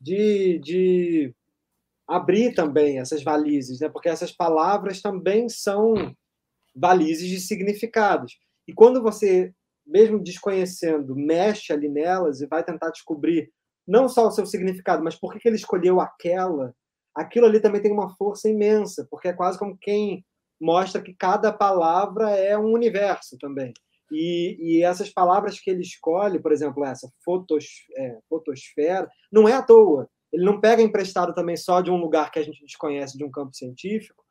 de, de abrir também essas valizes, né? porque essas palavras também são valizes de significados. E quando você, mesmo desconhecendo, mexe ali nelas e vai tentar descobrir não só o seu significado, mas por que ele escolheu aquela, aquilo ali também tem uma força imensa, porque é quase como quem mostra que cada palavra é um universo também. E, e essas palavras que ele escolhe, por exemplo, essa fotos, é, fotosfera, não é à toa. Ele não pega emprestado também só de um lugar que a gente desconhece, de um campo científico,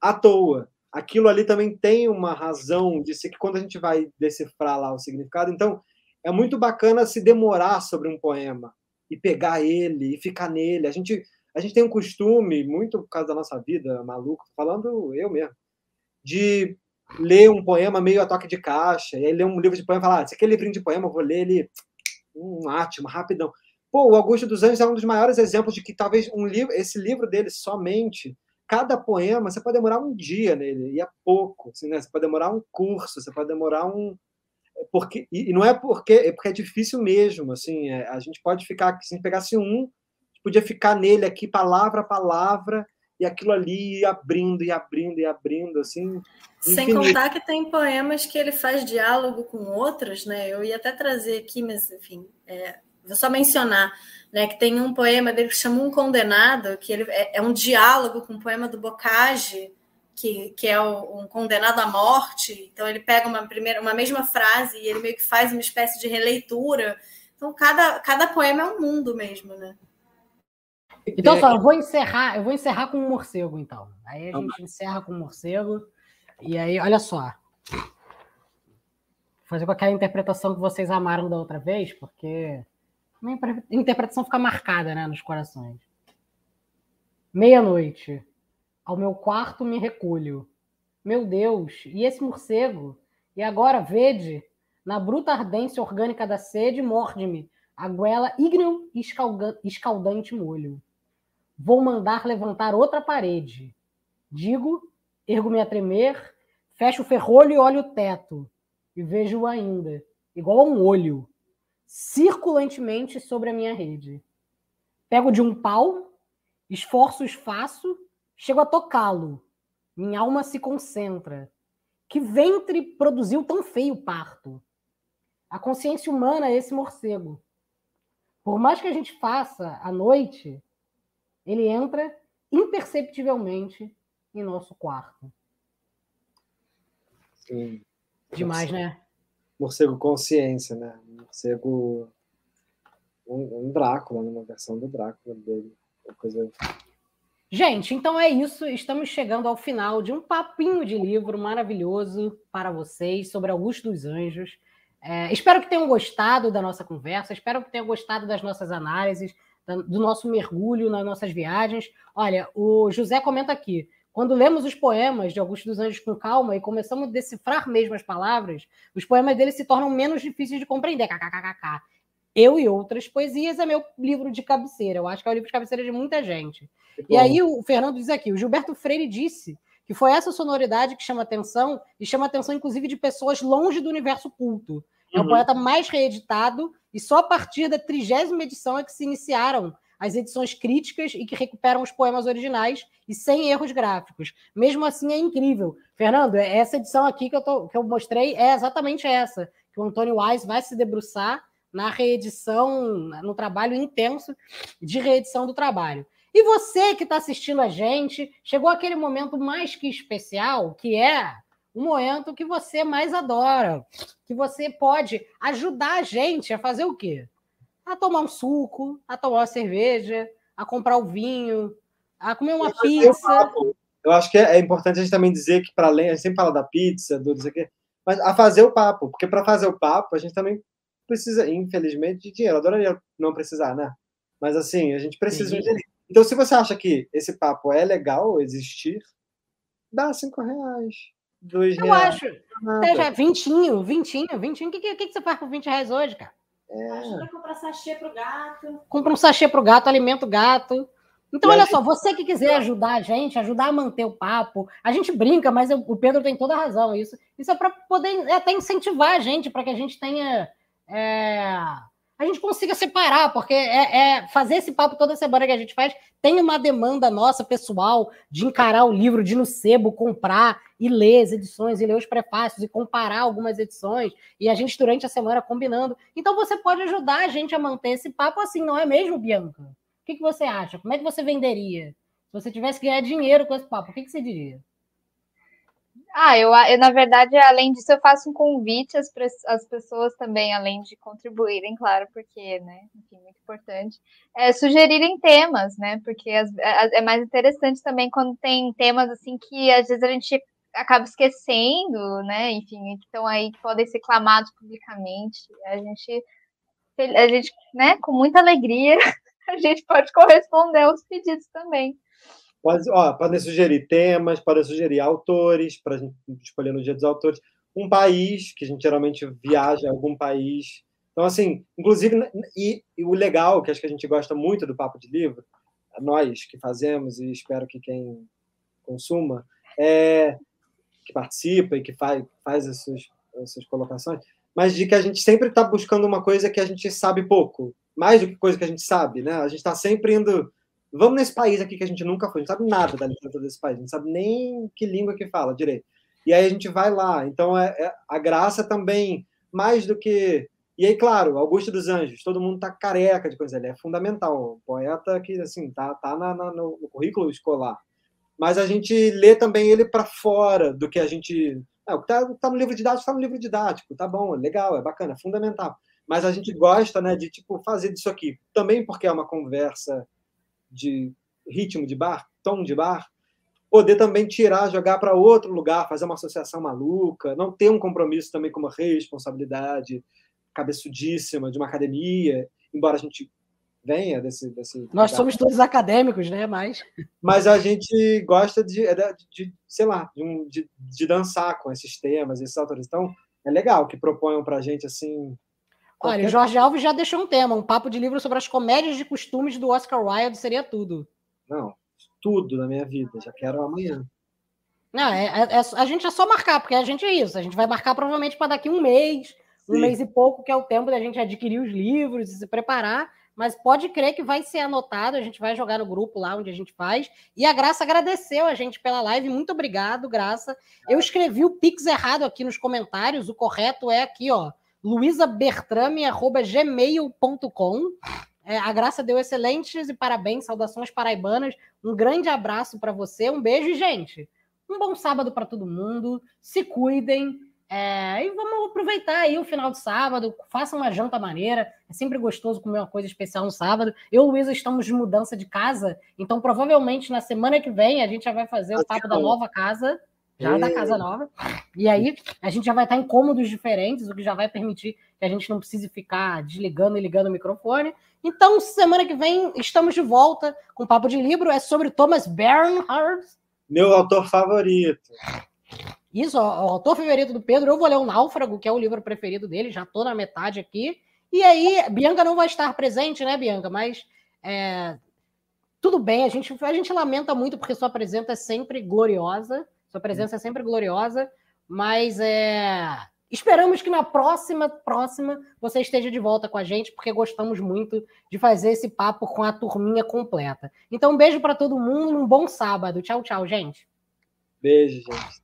à toa. Aquilo ali também tem uma razão de ser que quando a gente vai decifrar lá o significado, então é muito bacana se demorar sobre um poema e pegar ele e ficar nele. A gente, a gente tem um costume, muito por causa da nossa vida, maluco, falando eu mesmo, de ler um poema meio a toque de caixa, e aí ler um livro de poema e falar, ah, esse aqui é livrinho de poema, eu vou ler ele um átimo, rapidão. Pô, o Augusto dos Anjos é um dos maiores exemplos de que talvez um livro, esse livro dele somente, cada poema, você pode demorar um dia nele, e é pouco. Assim, né? Você pode demorar um curso, você pode demorar um. Porque, e não é porque é porque é difícil mesmo. Assim, é, a gente pode ficar, se a gente pegasse um, podia ficar nele aqui, palavra a palavra, e aquilo ali abrindo e abrindo e abrindo, assim. Sem infinito. contar que tem poemas que ele faz diálogo com outros, né? Eu ia até trazer aqui, mas enfim, é, vou só mencionar, né, que tem um poema dele que chama Um Condenado, que ele é, é um diálogo com o um poema do Bocage, que, que é um condenado à morte. Então ele pega uma primeira, uma mesma frase e ele meio que faz uma espécie de releitura. Então cada, cada poema é um mundo mesmo, né? Então só, eu vou encerrar, eu vou encerrar com um morcego, então. Aí a gente encerra com um morcego. E aí, olha só. Vou fazer com aquela interpretação que vocês amaram da outra vez, porque minha interpretação fica marcada né, nos corações. Meia-noite. Ao meu quarto me recolho. Meu Deus, e esse morcego? E agora, vede, na bruta ardência orgânica da sede, morde-me a goela ígneo e escaldante molho. Vou mandar levantar outra parede. Digo, ergo-me a tremer, fecho o ferrolho e olho o teto. E vejo-o ainda, igual a um olho, circulantemente sobre a minha rede. Pego de um pau, esforços faço, chego a tocá-lo. Minha alma se concentra. Que ventre produziu tão feio parto? A consciência humana é esse morcego. Por mais que a gente faça à noite, ele entra imperceptivelmente em nosso quarto. Sim. Demais, né? morcego consciência, né? Morcego. Um, um Drácula, né? uma versão do Drácula dele. Uma coisa. Gente, então é isso. Estamos chegando ao final de um papinho de livro maravilhoso para vocês sobre Augusto dos Anjos. É, espero que tenham gostado da nossa conversa, espero que tenham gostado das nossas análises, do nosso mergulho nas nossas viagens. Olha, o José comenta aqui: quando lemos os poemas de Augusto dos Anjos com calma e começamos a decifrar mesmo as palavras, os poemas dele se tornam menos difíceis de compreender. KKKK. Eu e outras poesias é meu livro de cabeceira. Eu acho que é o livro de cabeceira de muita gente. E aí o Fernando diz aqui: o Gilberto Freire disse que foi essa sonoridade que chama atenção e chama atenção, inclusive, de pessoas longe do universo culto. É o uhum. poeta mais reeditado e só a partir da trigésima edição é que se iniciaram as edições críticas e que recuperam os poemas originais e sem erros gráficos. Mesmo assim, é incrível. Fernando, é essa edição aqui que eu, tô, que eu mostrei é exatamente essa, que o Antônio Wise vai se debruçar na reedição, no trabalho intenso de reedição do trabalho. E você que está assistindo a gente, chegou aquele momento mais que especial, que é o momento que você mais adora, que você pode ajudar a gente a fazer o quê? a tomar um suco, a tomar uma cerveja, a comprar o vinho, a comer uma pizza. Eu acho que é, importante a gente também dizer que, para além, a gente sempre fala da pizza, do isso aqui, mas a fazer o papo, porque para fazer o papo a gente também precisa, infelizmente, de dinheiro. Adoraria não precisar, né? Mas assim, a gente precisa de dinheiro. Então, se você acha que esse papo é legal existir, dá cinco reais. Dois eu reais. acho. Seja vintinho, vintinho, vintinho. O que, que, que você faz por 20 reais hoje, cara? É. Ajuda a comprar sachê para o gato. Compra um sachê para o gato, alimenta o gato. Então, e olha gente... só, você que quiser ajudar a gente, ajudar a manter o papo, a gente brinca, mas eu, o Pedro tem toda a razão. Isso, isso é para poder até incentivar a gente, para que a gente tenha. É, a gente consiga separar, porque é, é, fazer esse papo toda semana que a gente faz tem uma demanda nossa pessoal de encarar o livro, de no sebo, comprar e ler as edições, e ler os prefácios, e comparar algumas edições, e a gente durante a semana combinando. Então você pode ajudar a gente a manter esse papo assim, não é mesmo, Bianca? O que, que você acha? Como é que você venderia? Se você tivesse que ganhar dinheiro com esse papo, o que, que você diria? Ah, eu, eu, na verdade, além disso, eu faço um convite às, às pessoas também, além de contribuírem, claro, porque, né, enfim, muito importante, é, sugerirem temas, né, porque as, é mais interessante também quando tem temas, assim, que às vezes a gente acaba esquecendo, né? Enfim, que estão aí, que podem ser clamados publicamente. A gente, a gente, né, com muita alegria, [laughs] a gente pode corresponder aos pedidos também. Pode, ó, podem sugerir temas, podem sugerir autores, para a gente escolher no dia dos autores. Um país, que a gente geralmente viaja a algum país. Então, assim, inclusive, e, e o legal, que acho que a gente gosta muito do Papo de Livro, nós que fazemos, e espero que quem consuma, é, que participa e que faz, faz as suas, as suas colocações, mas de que a gente sempre está buscando uma coisa que a gente sabe pouco, mais do que coisa que a gente sabe, né? A gente está sempre indo. Vamos nesse país aqui que a gente nunca foi, gente sabe nada da literatura desse país, gente sabe nem que língua que fala direito. E aí a gente vai lá. Então é, é a graça também, mais do que. E aí, claro, Augusto dos Anjos, todo mundo tá careca de coisa, ele é fundamental, poeta que assim tá, tá na, na, no, no currículo escolar mas a gente lê também ele para fora do que a gente. É, o que está tá no livro didático está no livro didático, tá bom, é legal, é bacana, é fundamental. Mas a gente gosta né, de tipo, fazer disso aqui, também porque é uma conversa de ritmo de bar, tom de bar, poder também tirar, jogar para outro lugar, fazer uma associação maluca, não ter um compromisso também com uma responsabilidade cabeçudíssima de uma academia, embora a gente venha desse. desse Nós somos todos acadêmicos, né? Mas. Mas a gente gosta de, é de, de sei lá, de, de, de, dançar com esses temas, esses autores. Então, é legal que proponham para a gente assim. Qualquer... Olha, o Jorge Alves já deixou um tema, um papo de livro sobre as comédias de costumes do Oscar Wilde seria tudo. Não, tudo na minha vida. Já quero amanhã. Não, é, é, é, a gente é só marcar, porque a gente é isso. A gente vai marcar provavelmente para daqui um mês, um Sim. mês e pouco, que é o tempo da gente adquirir os livros e se preparar mas pode crer que vai ser anotado, a gente vai jogar no grupo lá onde a gente faz. E a Graça agradeceu a gente pela live, muito obrigado, Graça. Eu escrevi o Pix errado aqui nos comentários, o correto é aqui, ó, luisabertrame.gmail.com. É, a Graça deu excelentes e parabéns, saudações paraibanas. Um grande abraço para você, um beijo, gente. Um bom sábado para todo mundo. Se cuidem. É, e vamos aproveitar aí o final de sábado, faça uma janta maneira. É sempre gostoso comer uma coisa especial no sábado. Eu e o Luísa estamos de mudança de casa, então provavelmente na semana que vem a gente já vai fazer o papo da nova casa, já da casa nova. E aí a gente já vai estar em cômodos diferentes, o que já vai permitir que a gente não precise ficar desligando e ligando o microfone. Então, semana que vem estamos de volta com o papo de livro. É sobre Thomas Bernhard. Meu autor favorito. Isso, o autor favorito do Pedro, eu vou ler o Náufrago, que é o livro preferido dele, já tô na metade aqui. E aí, Bianca não vai estar presente, né, Bianca? Mas é, tudo bem, a gente, a gente lamenta muito porque sua presença é sempre gloriosa, sua presença é sempre gloriosa, mas é, esperamos que na próxima, próxima, você esteja de volta com a gente, porque gostamos muito de fazer esse papo com a turminha completa. Então, um beijo para todo mundo, um bom sábado. Tchau, tchau, gente. Beijo, gente.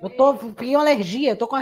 Eu tô com alergia, eu tô com a